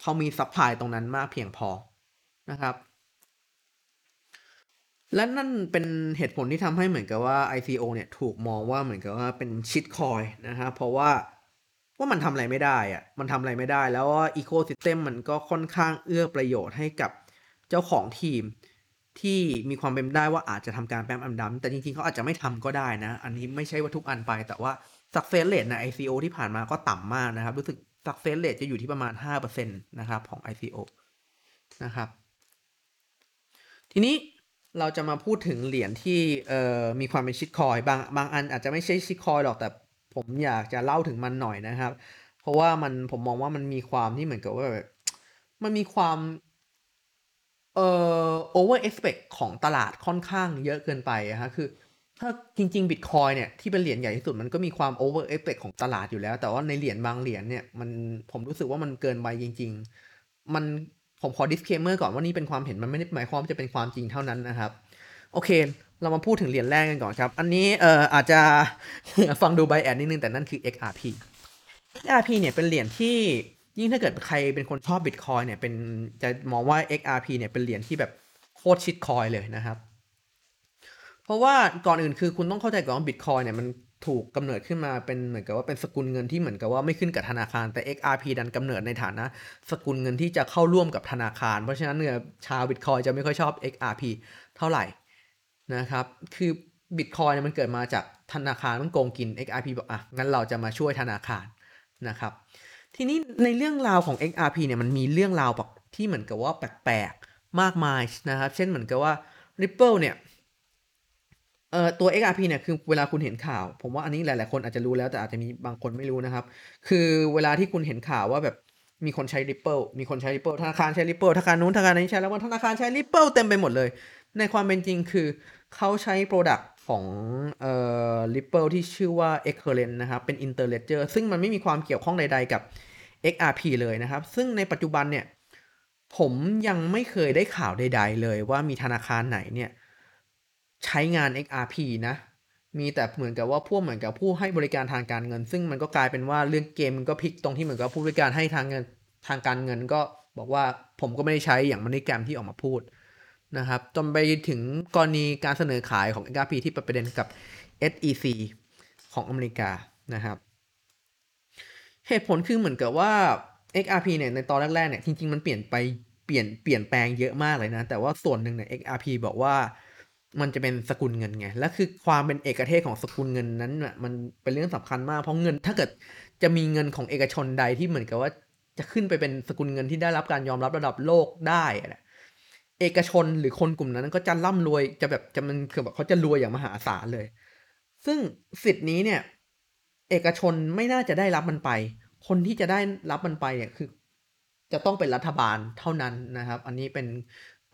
เขามี supply ตรงนั้นมากเพียงพอนะครับ และนั่นเป็นเหตุผลที่ทำให้เหมือนกับว่า ICO เนี่ยถูกมองว่าเหมือนกับว่าเป็น shitcoin นะครับเพราะว่าว่ามันทำอะไรไม่ได้อะมันทำอะไรไม่ได้ แล้วว่า ecosystem มันก็ค่อนข้างเอื้อประโยชน์ให้กับเจ้าของทีมที่มีความเป็นได้ว่าอาจจะทำการ pump and dump แต่จริงๆเขาอาจจะไม่ทำก็ได้นะ อันนี้ไม่ใช่ว่าทุกอันไป แต่ว่า success rate ใน ICO ที่ผ่านมาก็ต่ำมากนะครับ รู้สึก success rate จะอยู่ที่ประมาณ 5%นะครับของ ICO นะครับ ทีนี้เราจะมาพูดถึงเหรียญที่มีความเป็นชิดคอยบางบางอันอาจจะไม่ใช่ชิดคอยหรอกแต่ผมอยากจะเล่าถึงมันหน่อยนะครับ เพราะว่ามันผมมองว่ามันมีความที่เหมือนกับว่ามันมีความเอ่อ over expect ของตลาดค่อนข้างเยอะเกินไปอะฮะคือ ถ้าจริงๆ Bitcoin เนี่ยที่เป็นเหรียญใหญ่ที่สุดมันก็มีความ over expect ของตลาดอยู่แล้ว แต่ว่าในเหรียญบางเหรียญเนี่ยมันผมรู้สึกว่ามันเกินไปจริง ๆ มันผมขอ disclaimer ก่อนว่านี่เป็นความเห็นมันไม่ได้หมายความว่าจะเป็นความจริงเท่านั้นนะครับ โอเค เรามาพูดถึงเหรียญแรกกันก่อนครับ อันนี้เอ่ออาจจะฟังดูไบแอดนิดนึงแต่นั่นคือ XRP XRP เนี่ยเป็นเหรียญที่ยิ่งถ้าเกิดใครเป็นคนชอบ Bitcoin เนี่ยเป็นจะมองว่า XRP เนี่ยเป็นเหรียญที่แบบโคตรชิดคอยเลยนะครับ ราะว่าก่อนอื่นคือคุณต้องเข้าใจก่อนว่า Bitcoin เนี่ยมันถูกกำเนิดขึ้นมาเป็นเหมือนกับว่าเป็นสกุลเงินที่เหมือนกับว่าไม่ขึ้นกับธนาคารแต่ XRP ดันกำเนิดในฐานะ สกุลเงินที่จะเข้าร่วมกับธนาคาร เพราะฉะนั้นเนี่ยชาว Bitcoin จะไม่ค่อยชอบ XRP เท่าไหร่นะครับ คือ Bitcoin เนี่ยมันเกิดมาจากธนาคารมันโกงกิน XRP บอกอะงั้นเราจะมาช่วยธนาคารนะครับ ทีนี้ในเรื่องราวของ XRP เนี่ยมันมีเรื่องราวแบบที่เหมือนกับว่าแปลกๆมากมายนะครับ เช่นเหมือนกับว่า Ripple เนี่ย เอ่อตัว XRP เนี่ยคือเวลาคุณเห็นข่าว ผมว่าอันนี้หลาย ๆ คนอาจจะรู้แล้วแต่อาจจะมีบางคนไม่รู้นะครับ คือเวลาที่คุณเห็นข่าวว่าแบบมีคนใช้ Ripple มีคนใช้ Ripple ธนาคารใช้ Ripple ธนาคารนู้นธนาคารนี้ใช้แล้วว่าธนาคารใช้ Ripple เต็มไปหมดเลย ในความเป็นจริงคือเขาใช้ Product ของเอ่อ Ripple ที่ชื่อว่า Excurrent นะครับ เป็น Interledger ซึ่งมันไม่มีความเกี่ยวข้องใด ๆ กับ XRP เลยนะครับ ซึ่งในปัจจุบันเนี่ยผมยังไม่เคยได้ข่าวใด ๆ เลยว่ามีธนาคารไหนเนี่ย ใช้งาน XRP นะ มีแต่เหมือนกับว่าพวกเหมือนกับผู้ให้บริการทางการเงิน ซึ่งมันก็กลายเป็นว่าเรื่องเกมมันก็พลิกตรงที่เหมือนกับผู้บริการให้ทางเงินทางการเงินก็บอกว่าผมก็ไม่ได้ใช้อย่างมันในแกรมที่ออกมาพูดนะครับจนไปถึงกรณีการเสนอขายของ XRP ที่ประเด็นกับ SEC ของอเมริกานะครับ เหตุผลคือเหมือนกับว่า XRP เนี่ยในตอนแรกๆเนี่ยจริงๆมันเปลี่ยนไปเปลี่ยนเปลี่ยนแปลงเยอะมากเลยนะ แต่ว่าส่วนหนึ่งเนี่ย XRP บอกว่า มันจะเป็นสกุลเงินไง และคือความเป็นเอกเทศของสกุลเงินนั้นน่ะมันเป็นเรื่องสำคัญมากเพราะเงิน ถ้าเกิดจะมีเงินของเอกชนใดที่เหมือนกับว่าจะขึ้นไปเป็นสกุลเงินที่ได้รับการยอมรับระดับโลกได้อะเอกชนหรือคนกลุ่มนั้นก็จะร่ำรวยจะแบบจะมันคือแบบเขาจะรวยอย่างมหาศาลเลย ซึ่งสิทธิ์นี้เนี่ย เอกชนไม่น่าจะได้รับมันไป คนที่จะได้รับมันไปเนี่ยคือ จะต้องเป็นรัฐบาลเท่านั้นนะครับ อันนี้เป็น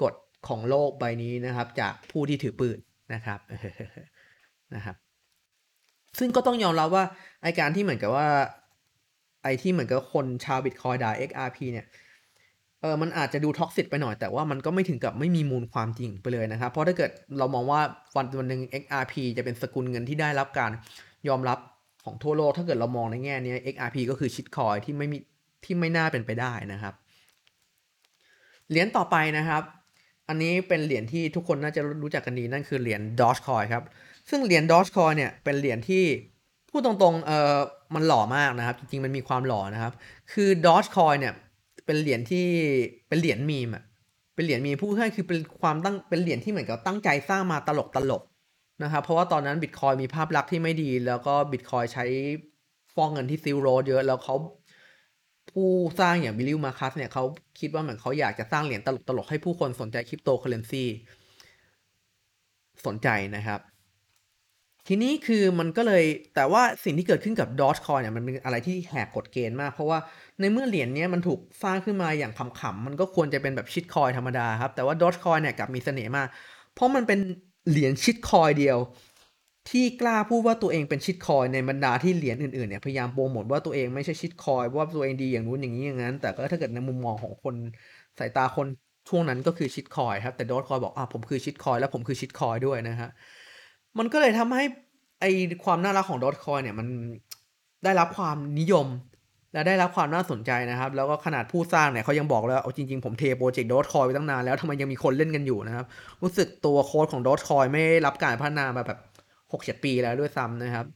กฎ ของโลกใบนี้นะครับ จากผู้ที่ถือปืนนะครับนะครับ ซึ่งก็ต้องยอมรับว่าไอการที่เหมือนกับว่าไอที่เหมือนกับคนชาวบิตคอยด่า XRP เนี่ยเออมันอาจจะดูท็อกซิตไปหน่อยแต่ว่ามันก็ไม่ถึงกับไม่มีมูลความจริงไปเลยนะครับ เพราะถ้าเกิดเรามองว่าวันวันหนึ่ง XRP จะเป็นสกุลเงินที่ได้รับการยอมรับของทั่วโลก ถ้าเกิดเรามองในแง่นี้ XRP ก็คือชิดคอยที่ไม่มีที่ไม่น่าเป็นไปได้นะครับ เหรียญต่อไปนะครับ อันนี้เป็นเหรียญที่ทุกคนน่าจะรู้จักกันดีนั่นคือเหรียญ Dogecoin ครับ ซึ่งเหรียญ Dogecoin เนี่ยเป็นเหรียญที่พูดตรงๆเออมันหล่อมากนะครับ จริงๆมันมีความหล่อนะครับ คือ Dogecoin เนี่ยเป็นเหรียญที่เป็นเหรียญมีมอะเป็นเหรียญมีผู้ให้คือเป็นความตั้งเป็นเหรียญที่เหมือนกับตั้งใจสร้างมาตลกตลกนะครับเพราะว่าตอนนั้นบิตคอยมีภาพลักษณ์ที่ไม่ดี แล้วก็บิตคอยใช้ฟอกเงินที่ Silk Road เยอะแล้วเขา ผู้สร้างอย่าง Billy Markus เนี่ยเขาคิดว่าเหมือนเขาอยากจะสร้างเหรียญตลกตลกให้ผู้คนสนใจคริปโตเคอร์เรนซีสนใจนะครับ ทีนี้คือมันก็เลยแต่ว่าสิ่งที่เกิดขึ้นกับ Dogecoin เนี่ยมันเป็นอะไรที่แหกกฎเกณฑ์มาก เพราะว่าในเมื่อเหรียญนี้มันถูกสร้างขึ้นมาอย่างขำๆ มันก็ควรจะเป็นแบบชิดคอยธรรมดาครับ แต่ว่า Dogecoin เนี่ยกลับมีเสน่ห์มาก เพราะมันเป็นเหรียญชิดคอยเดียว ที่กล้าพูดว่าตัวเองเป็นชิดคอยในบรรดาที่เหรียญอื่นๆเนี่ยพยายามโปรโมทว่าตัวเองไม่ใช่ชิดคอยว่าตัวเองดีอย่างนู้นอย่างนี้อย่างนั้น แต่ก็ถ้าเกิดในมุมมองของคนสายตาคนช่วงนั้นก็คือชิดคอยครับแต่ดอทคอยบอกอ่าผมคือชิดคอยแล้วผมคือชิดคอยด้วยนะฮะมันก็เลยทำให้ไอความน่ารักของดอทคอยเนี่ยมันได้รับความนิยมและได้รับความน่าสนใจนะครับ แล้วก็ขนาดผู้สร้างเนี่ยเขายังบอกเลยว่าเอาจริงๆ ผมเทโปรเจกต์ Dogecoin ไปตั้งนานแล้วทำไมยังมีคนเล่นกันอยู่นะครับ รู้สึกตัวโค้ดของ Dogecoin ไม่ได้รับการพัฒนามาแบบ 6-7ปีแล้วด้วยซ้ำนะครับ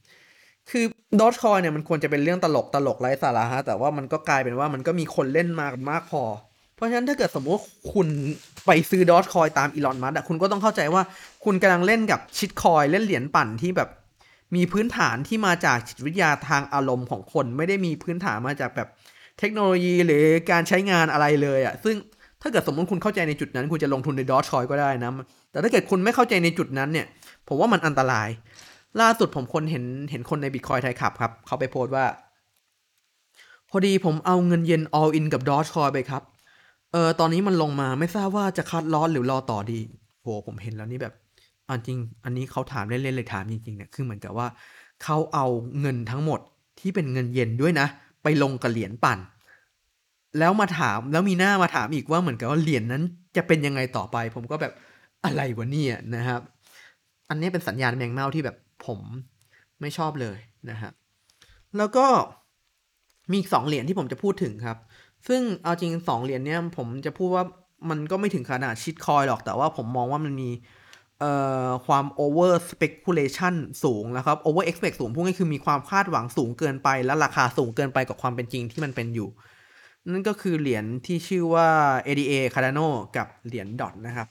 คือ Dogecoin เนี่ยมันควรจะเป็นเรื่องตลกตลกไร้สาระฮะแต่ว่ามันก็กลายเป็นว่ามันก็มีคนเล่นมากมากพอ เพราะฉะนั้นถ้าเกิดสมมติว่าคุณไปซื้อ Dogecoin ตามอีลอนมัสก์คุณก็ต้องเข้าใจว่าคุณกำลังเล่นกับชิตคอยเล่นเหรียญปั่นที่แบบมีพื้นฐานที่มาจากจิตวิทยาทางอารมณ์ของคน ไม่ได้มีพื้นฐานมาจากแบบเทคโนโลยีหรือการใช้งานอะไรเลยอะซึ่งถ้าเกิดสมมติคุณเข้าใจในจุดนั้น คุณจะลงทุนในดอทคอยก็ได้นะ แต่ถ้าเกิดคุณไม่เข้าใจในจุดนั้นเนี่ย ผมว่ามันอันตราย ล่าสุดผมคนเห็นเห็นคนในบิตคอยไทยขับครับ เขาไปโพสต์ว่า พอดีผมเอาเงินเย็น all in กับดอทคอยไปครับ เออตอนนี้มันลงมาไม่ทราบว่าจะคัดร้อนหรือรอต่อดีโหผมเห็นแล้วนี่แบบอันจริง อันนี้เขาถามเล่นๆเลยถามจริงๆเนี่ยคือเหมือนกับว่าเขาเอาเงินทั้งหมดที่เป็นเงินเย็นด้วยนะ ไปลงกับเหรียญปั่น แล้วมาถามแล้วมีหน้ามาถามอีกว่าเหมือนกับว่าเหรียญนั้นจะเป็นยังไงต่อไป ผมก็แบบอะไรวะเนี่ยนะครับ อันนี้เป็นสัญญาณแมงเม่าที่แบบผมไม่ชอบเลยนะฮะแล้วก็มีอีกสองเหรียญที่ผมจะพูดถึงครับ ซึ่งเอาจริงสองเหรียญเนี้ยผมจะพูดว่ามันก็ไม่ถึงขนาด shitcoin หรอกแต่ว่าผมมองว่ามันมีความ over speculation สูงนะครับ over expect สูงพวกนี้คือมีความคาดหวังสูงเกินไป และราคาสูงเกินไปกับความเป็นจริงที่มันเป็นอยู่ นั่นก็คือเหรียญที่ชื่อว่า ADA Cardano กับเหรียญ DOT นะครับ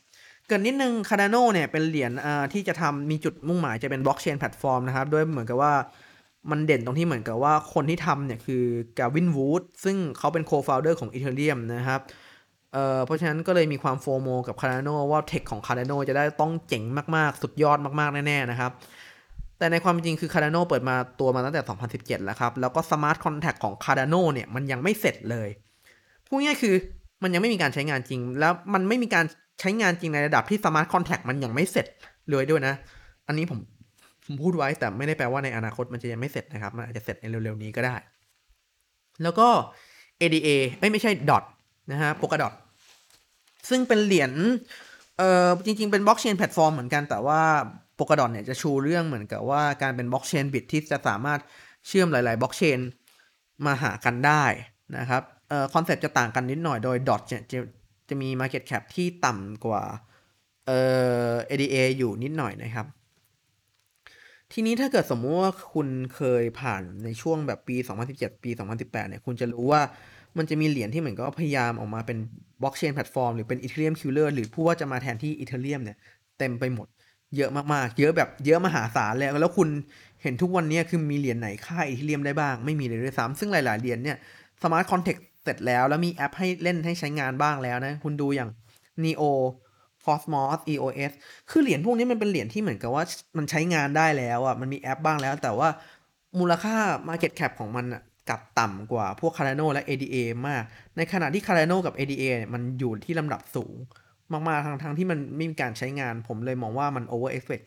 เกริ่นนิดนึง Cardano เนี่ยเป็นเหรียญที่จะทำมีจุดมุ่งหมายจะเป็นบล็อกเชนแพลตฟอร์มนะครับด้วยเหมือนกับว่ามันเด่นตรงที่เหมือนกับว่าคนที่ทำเนี่ยคือกาวินวูดซึ่งเขาเป็นโคฟาวเดอร์ของ Ethereum นะครับเเพราะฉะนั้นก็เลยมีความโฟโมกับ Cardano ว่าเทคของ Cardano จะได้ต้องเจ๋งมากๆ สุดยอดมากๆ แน่ๆนะครับ แต่ในความจริงคือ Cardano เปิดมาตัวมาตั้งแต่ 2017 แล้วครับ แล้วก็ Smart Contract ของ Cardano เนี่ยมันยังไม่เสร็จเลยพูดง่ายคือมันยังไม่มีการใช้งานจริง แล้วมันไม่มีการ ใช้งานจริงในระดับที่ Smart Contract มันยังไม่เสร็จเลยด้วยนะ อันนี้ผมผมพูดไว้แต่ไม่ได้แปลว่าในอนาคตมันจะยังไม่เสร็จนะครับ มันอาจจะเสร็จในเร็วๆนี้ก็ได้ แล้วก็ ADA ไม่ไม่ใช่ DOT นะฮะ Polkadot ซึ่งเป็นเหรียญเอ่อจริงๆ เป็นบล็อกเชนแพลตฟอร์มเหมือนกันแต่ว่า Polkadot เนี่ยจะชูเรื่องเหมือนกับว่าการเป็นบล็อกเชน bridge ที่จะสามารถเชื่อมหลายๆบล็อกเชนมาหากันได้นะครับเอ่อคอนเซ็ปต์จะต่างกันนิดหน่อยโดย DOTจะ จะมี Market Cap ที่ต่ำกว่าเอ่อ ADA อยู่นิดหน่อยนะครับ ทีนี้ถ้าเกิดสมมติว่าคุณเคยผ่านในช่วงแบบปี 2017 ปี 2018 เนี่ย คุณจะรู้ว่ามันจะมีเหรียญที่เหมือนก็พยายามออกมาเป็นบล็อกเชนแพลตฟอร์มหรือเป็น Ethereum killer หรือผู้ว่าจะมาแทนที่ Ethereum เนี่ย เต็มไปหมด เยอะมากๆ เยอะแบบเยอะมหาศาลเลยแล้วคุณเห็นทุกวันนี้คือมีเหรียญไหนฆ่า Ethereum ได้บ้างไม่มีเลยด้วยซ้ำซึ่งหลายๆเหรียญเนี่ยsmart contract เสร็จแล้วแล้วมีแอปให้เล่นให้ใช้งานบ้างแล้วนะ คุณดูอย่าง NEO Cosmos EOS คือเหรียญพวกนี้มันเป็นเหรียญที่เหมือนกับว่ามันใช้งานได้แล้วอะมันมีแอปบ้างแล้ว แต่ว่ามูลค่า Market Cap ของมันอะกลับต่ำกว่าพวก Cardano และ ADA มาก ในขณะที่ Cardano กับ ADA เนี่ยมันอยู่ที่ลำดับสูง มากๆทั้งทั้งที่มันไม่มีการใช้งาน ผมเลยมองว่ามัน over expect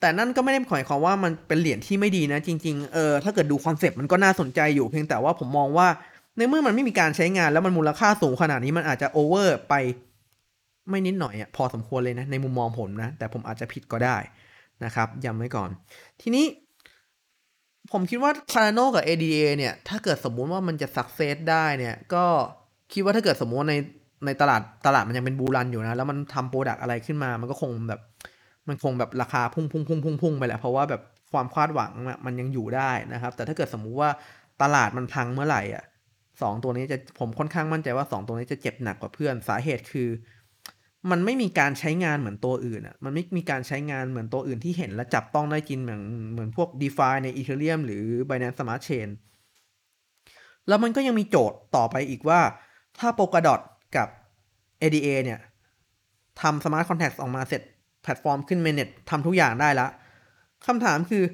แต่นั่นก็ไม่ได้หมายความว่ามันเป็นเหรียญที่ไม่ดีนะ จริง ๆ เออถ้าเกิดดูคอนเซปต์มันก็น่าสนใจอยู่เพียงแต่ว่าผมมองว่า ในเมื่อมันไม่มีการใช้งานแล้วมันมูลค่าสูงขนาดนี้มันอาจจะ over ไปไม่นิดหน่อยอะพอสมควรเลยนะในมุมมองผมนะ แต่ผมอาจจะผิดก็ได้นะครับย้ำไว้ก่อน ทีนี้ ผมคิดว่า Cardano กับ ADA เนี่ย ถ้าเกิดสมมุติว่ามันจะสักเซสได้เนี่ย ก็คิดว่าถ้าเกิดสมมุติในในตลาดตลาดมันยังเป็นบูรันอยู่นะ แล้วมันทำโปรดักอะไรขึ้นมา มันก็คงแบบ มันคงแบบราคาพุ่งพุ่งพุ่งพุ่งพุ่งไปแหละเพราะว่าแบบความคาดหวังมันยังอยู่ได้นะครับ แต่ถ้าเกิดสมมุติว่าตลาดมันพังเมื่อไหร่อะ สองตัวนี้จะผมค่อนข้างมั่นใจว่าสองตัวนี้จะเจ็บหนักกว่าเพื่อนสาเหตุคือ มันไม่มีการใช้งานเหมือนตัวอื่นอะมันไม่มีการใช้งานเหมือนตัวอื่นที่เห็นและจับต้องได้จริงเหมือนเหมือนพวก d e f าใน Ethereum หรือ Binance Smart Chain แล้วมันก็ยังมีโจทย์ต่อไปอีกว่า ถ้า Polkadot กับ ADA เนี่ยทำ Smart Contract ออกมาเสร็จแพลตฟอร์มขึ้น Mainnet ทำทุกอย่างได้แล้วคำถามคือ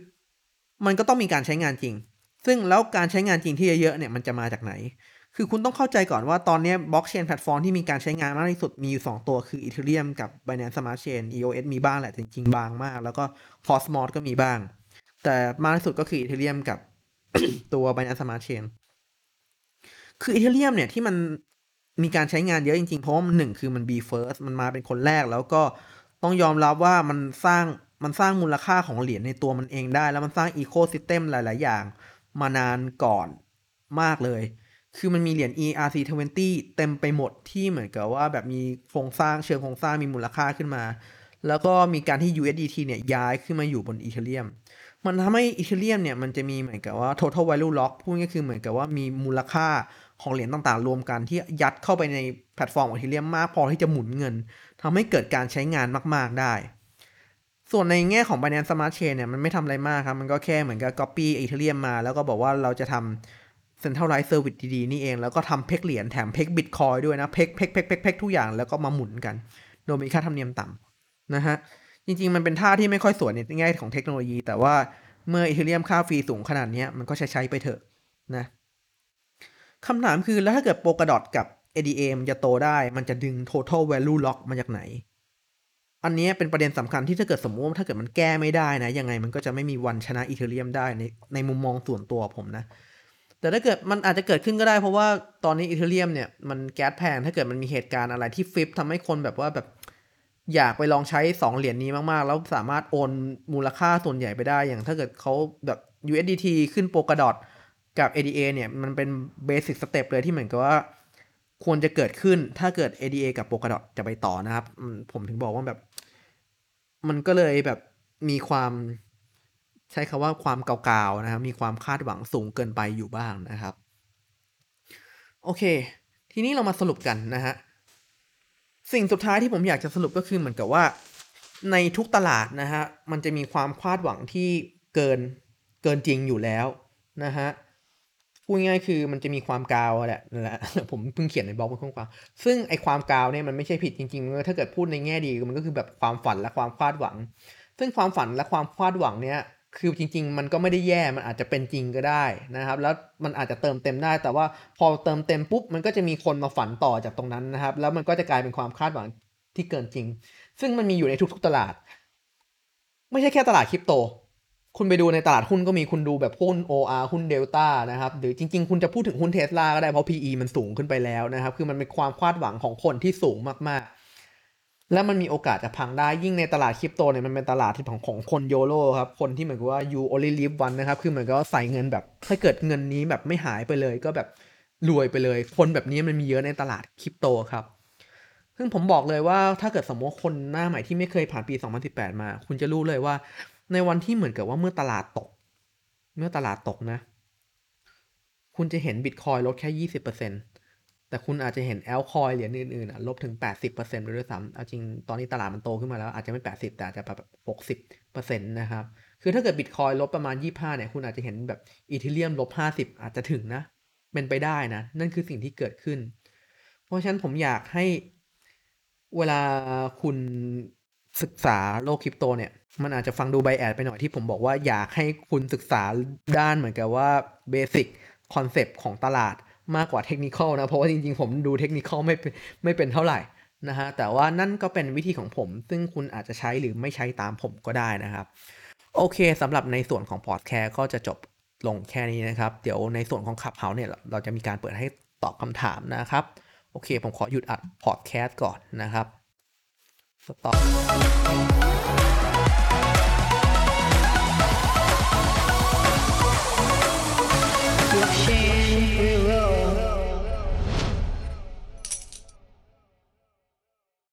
มันก็ต้องมีการใช้งานจริง ซึ่งแล้วการใช้งานจริงที่เยอะๆเนี่ยมันจะมาจากไหน คือคุณต้องเข้าใจก่อนว่าตอนนี้บล็อกเชนแพลตฟอร์มที่มีการใช้งานมากที่สุดมีอยู่ 2 ตัวคือ Ethereum กับ Binance Smart Chain EOS มีบ้างแหละจริงๆบางมาก แล้วก็ Cosmos ก็มีบ้าง แต่มากที่สุดก็คือ Ethereum กับตัว Binance Smart Chain คือ Ethereum เนี่ยที่มันมีการใช้งานเยอะจริงๆ เพราะว่าหนึ่งคือมัน be first มันมาเป็นคนแรกแล้วก็ต้องยอมรับว่ามันสร้างมันสร้างมูลค่าของเหรียญในตัวมันเองได้ แล้วมันสร้าง ecosystem หลาย ๆ อย่าง มานานก่อนมากเลย คือมันมีเหรียญ ERC20 เต็มไปหมดที่เหมือนกับว่าแบบมีโครงสร้างเชิงโครงสร้างมีมูลค่าขึ้นมา แล้วก็มีการที่ USDT เนี่ยย้ายขึ้นมาอยู่บน Ethereum มันทำให้ Ethereum เนี่ยมันจะมีเหมือนกับว่า total value lock พูดง่ายๆคือเหมือนกับว่ามีมูลค่าของเหรียญต่างๆ รวมกันที่ยัดเข้าไปในแพลตฟอร์มของอีเทเรียมมากพอที่จะหมุนเงินทำให้เกิดการใช้งานมาก ๆ ได้ ส่วนในแง่ของ Binance Smart Chain เนี่ยมันไม่ทำอะไรมากครับ มันก็แค่เหมือนกับ copy Ethereum มา แล้วก็บอกว่าเราจะทำ Centralized Service ดีๆ นี่เอง แล้วก็ทำเพกเหรียญแถมเพก Bitcoin ด้วยนะ เพกเพกเพกเพกเพกทุกอย่างแล้วก็มาหมุนกัน โดยมีค่าธรรมเนียมต่ำนะฮะ จริง ๆ มันเป็นท่าที่ไม่ค่อยสวยในแง่ของเทคโนโลยี แต่ว่าเมื่อ Ethereum ค่าฟรีสูงขนาดนี้มันก็ใช้ใช้ไปเถอะนะคำถามคือแล้วถ้าเกิดโปก a ดอทกับ ADA มันจะโตได้ มันจะดึง total value lock มาจากไหน อันนี้เป็นประเด็นสำคัญที่ถ้าเกิดสมมติว่าถ้าเกิดมันแก้ไม่ได้นะ ยังไงมันก็จะไม่มีวันชนะอีเทเรียมได้ในในมุมมองส่วนตัวผมนะ แต่ถ้าเกิดมันอาจจะเกิดขึ้นก็ได้เพราะว่าตอนนี้อีเทเรียมเนี่ยมันแก๊สแพงถ้าเกิดมันมีเหตุการณ์อะไรที่ฟิปทำให้คนแบบว่าแบบอยากไปลองใช้ 2 เหรียญนี้มากๆ แล้วสามารถโอนมูลค่าส่วนใหญ่ไปได้อย่างถ้าเกิดเขาแบบ USDT ขึ้นโปกดอทกับ ADA เนี่ยมันเป็นเบสิกสเต็ปเลยที่เหมือนกับว่าควรจะเกิดขึ้นถ้าเกิด ADA กับ Polkadot จะไปต่อนะครับ ผมถึงบอกว่าแบบ มันก็เลยแบบมีความใช้คำว่าความเก่าๆนะครับ มีความคาดหวังสูงเกินไปอยู่บ้างนะครับ โอเค ทีนี้เรามาสรุปกันนะฮะ สิ่งสุดท้ายที่ผมอยากจะสรุปก็คือเหมือนกับว่า ในทุกตลาดนะฮะ มันจะมีความคาดหวังที่เกินเกินจริงอยู่แล้วนะฮะ พูดง่ายคือมันจะมีความกาวแหละนั่นแหละผมเพิ่งเขียนในบล็อกเป็นข้อความซึ่งไอความกาวเนี่ยมันไม่ใช่ผิดจริงๆถ้าเกิดพูดในแง่ดีมันก็คือแบบความฝันและความคาดหวัง ซึ่งความฝันและความคาดหวังเนี่ยคือจริง ๆ มันก็ไม่ได้แย่มันอาจจะเป็นจริงก็ได้นะครับ แล้วมันอาจจะเติมเต็มได้ แต่ว่าพอเติมเต็มปุ๊บมันก็จะมีคนมาฝันต่อจากตรงนั้นนะครับ แล้วมันก็จะกลายเป็นความคาดหวังที่เกินจริง ซึ่งมันมีอยู่ในทุกๆตลาด ไม่ใช่แค่ตลาดคริปโต คุณไปดูในตลาดหุ้นก็มีคุณดูแบบหุ้น OR หุ้นเดลต้านะครับหรือจริง ๆ คุณจะพูดถึงหุ้นเทสลาก็ได้เพราะ PE มันสูงขึ้นไปแล้วนะครับ คือมันเป็นความคาดหวังของคนที่สูงมากๆ แล้วมันมีโอกาสจะพังได้ยิ่งในตลาดคริปโตเนี่ยมันเป็นตลาดที่ของของคนโยโ o ครับคนที่เหมือนกับว่า you only live one นะครับคือเหมือนกับว่าใส่เงินแบบถ้าเกิดเงินนี้แบบไม่หายไปเลย ก็แบบรวยไปเลย คนแบบนี้มันมีเยอะในตลาดคริปโตครับซึ่งผมบอกเลยว่าถ้าเกิดสมมติคนหน้าใหม่ที่ไม่เคยผ่านปี 2018 มา คุณจะรู้เลยว่า ในวันที่เหมือนกับว่าเมื่อตลาดตก เมื่อตลาดตกนะ คุณจะเห็นบิตคอยลดแค่ 20%แต่คุณอาจจะเห็นแอลคอยเหรียญอื่นๆลบถึง 80%เลยด้วยซ้ำเอาจริงตอนนี้ตลาดมันโตขึ้นมาแล้ว อาจจะไม่ 80 แต่อาจจะแบบ60%นะครับ คือถ้าเกิดบิตคอยลบประมาณ 25เนี่ยคุณอาจจะเห็นแบบEthereum ลบ 50 อาจจะถึงนะ เป็นไปได้นะ นั่นคือสิ่งที่เกิดขึ้น เพราะฉะนั้นผมอยากให้เวลาคุณศึกษาโลกคริปโตเนี่ย มันอาจจะฟังดู biased ไปหน่อยที่ผมบอกว่าอยากให้คุณศึกษาด้านเหมือนกับว่า basic concept ของตลาดมากกว่า technical นะ เพราะว่าจริงๆ ผมดู technical ไม่ไม่เป็นเท่าไหร่นะฮะแต่ว่านั่นก็เป็นวิธีของผม ซึ่งคุณอาจจะใช้หรือไม่ใช้ตามผมก็ได้นะครับ โอเคสำหรับในส่วนของพอดแคสต์ก็จะจบลงแค่นี้นะครับ เดี๋ยวในส่วนของ Clubhouse เนี่ยเราจะมีการเปิดให้ตอบคำถามนะครับ โอเค ผมขอหยุดอัดพอดแคสต์ก่อนนะครับ stop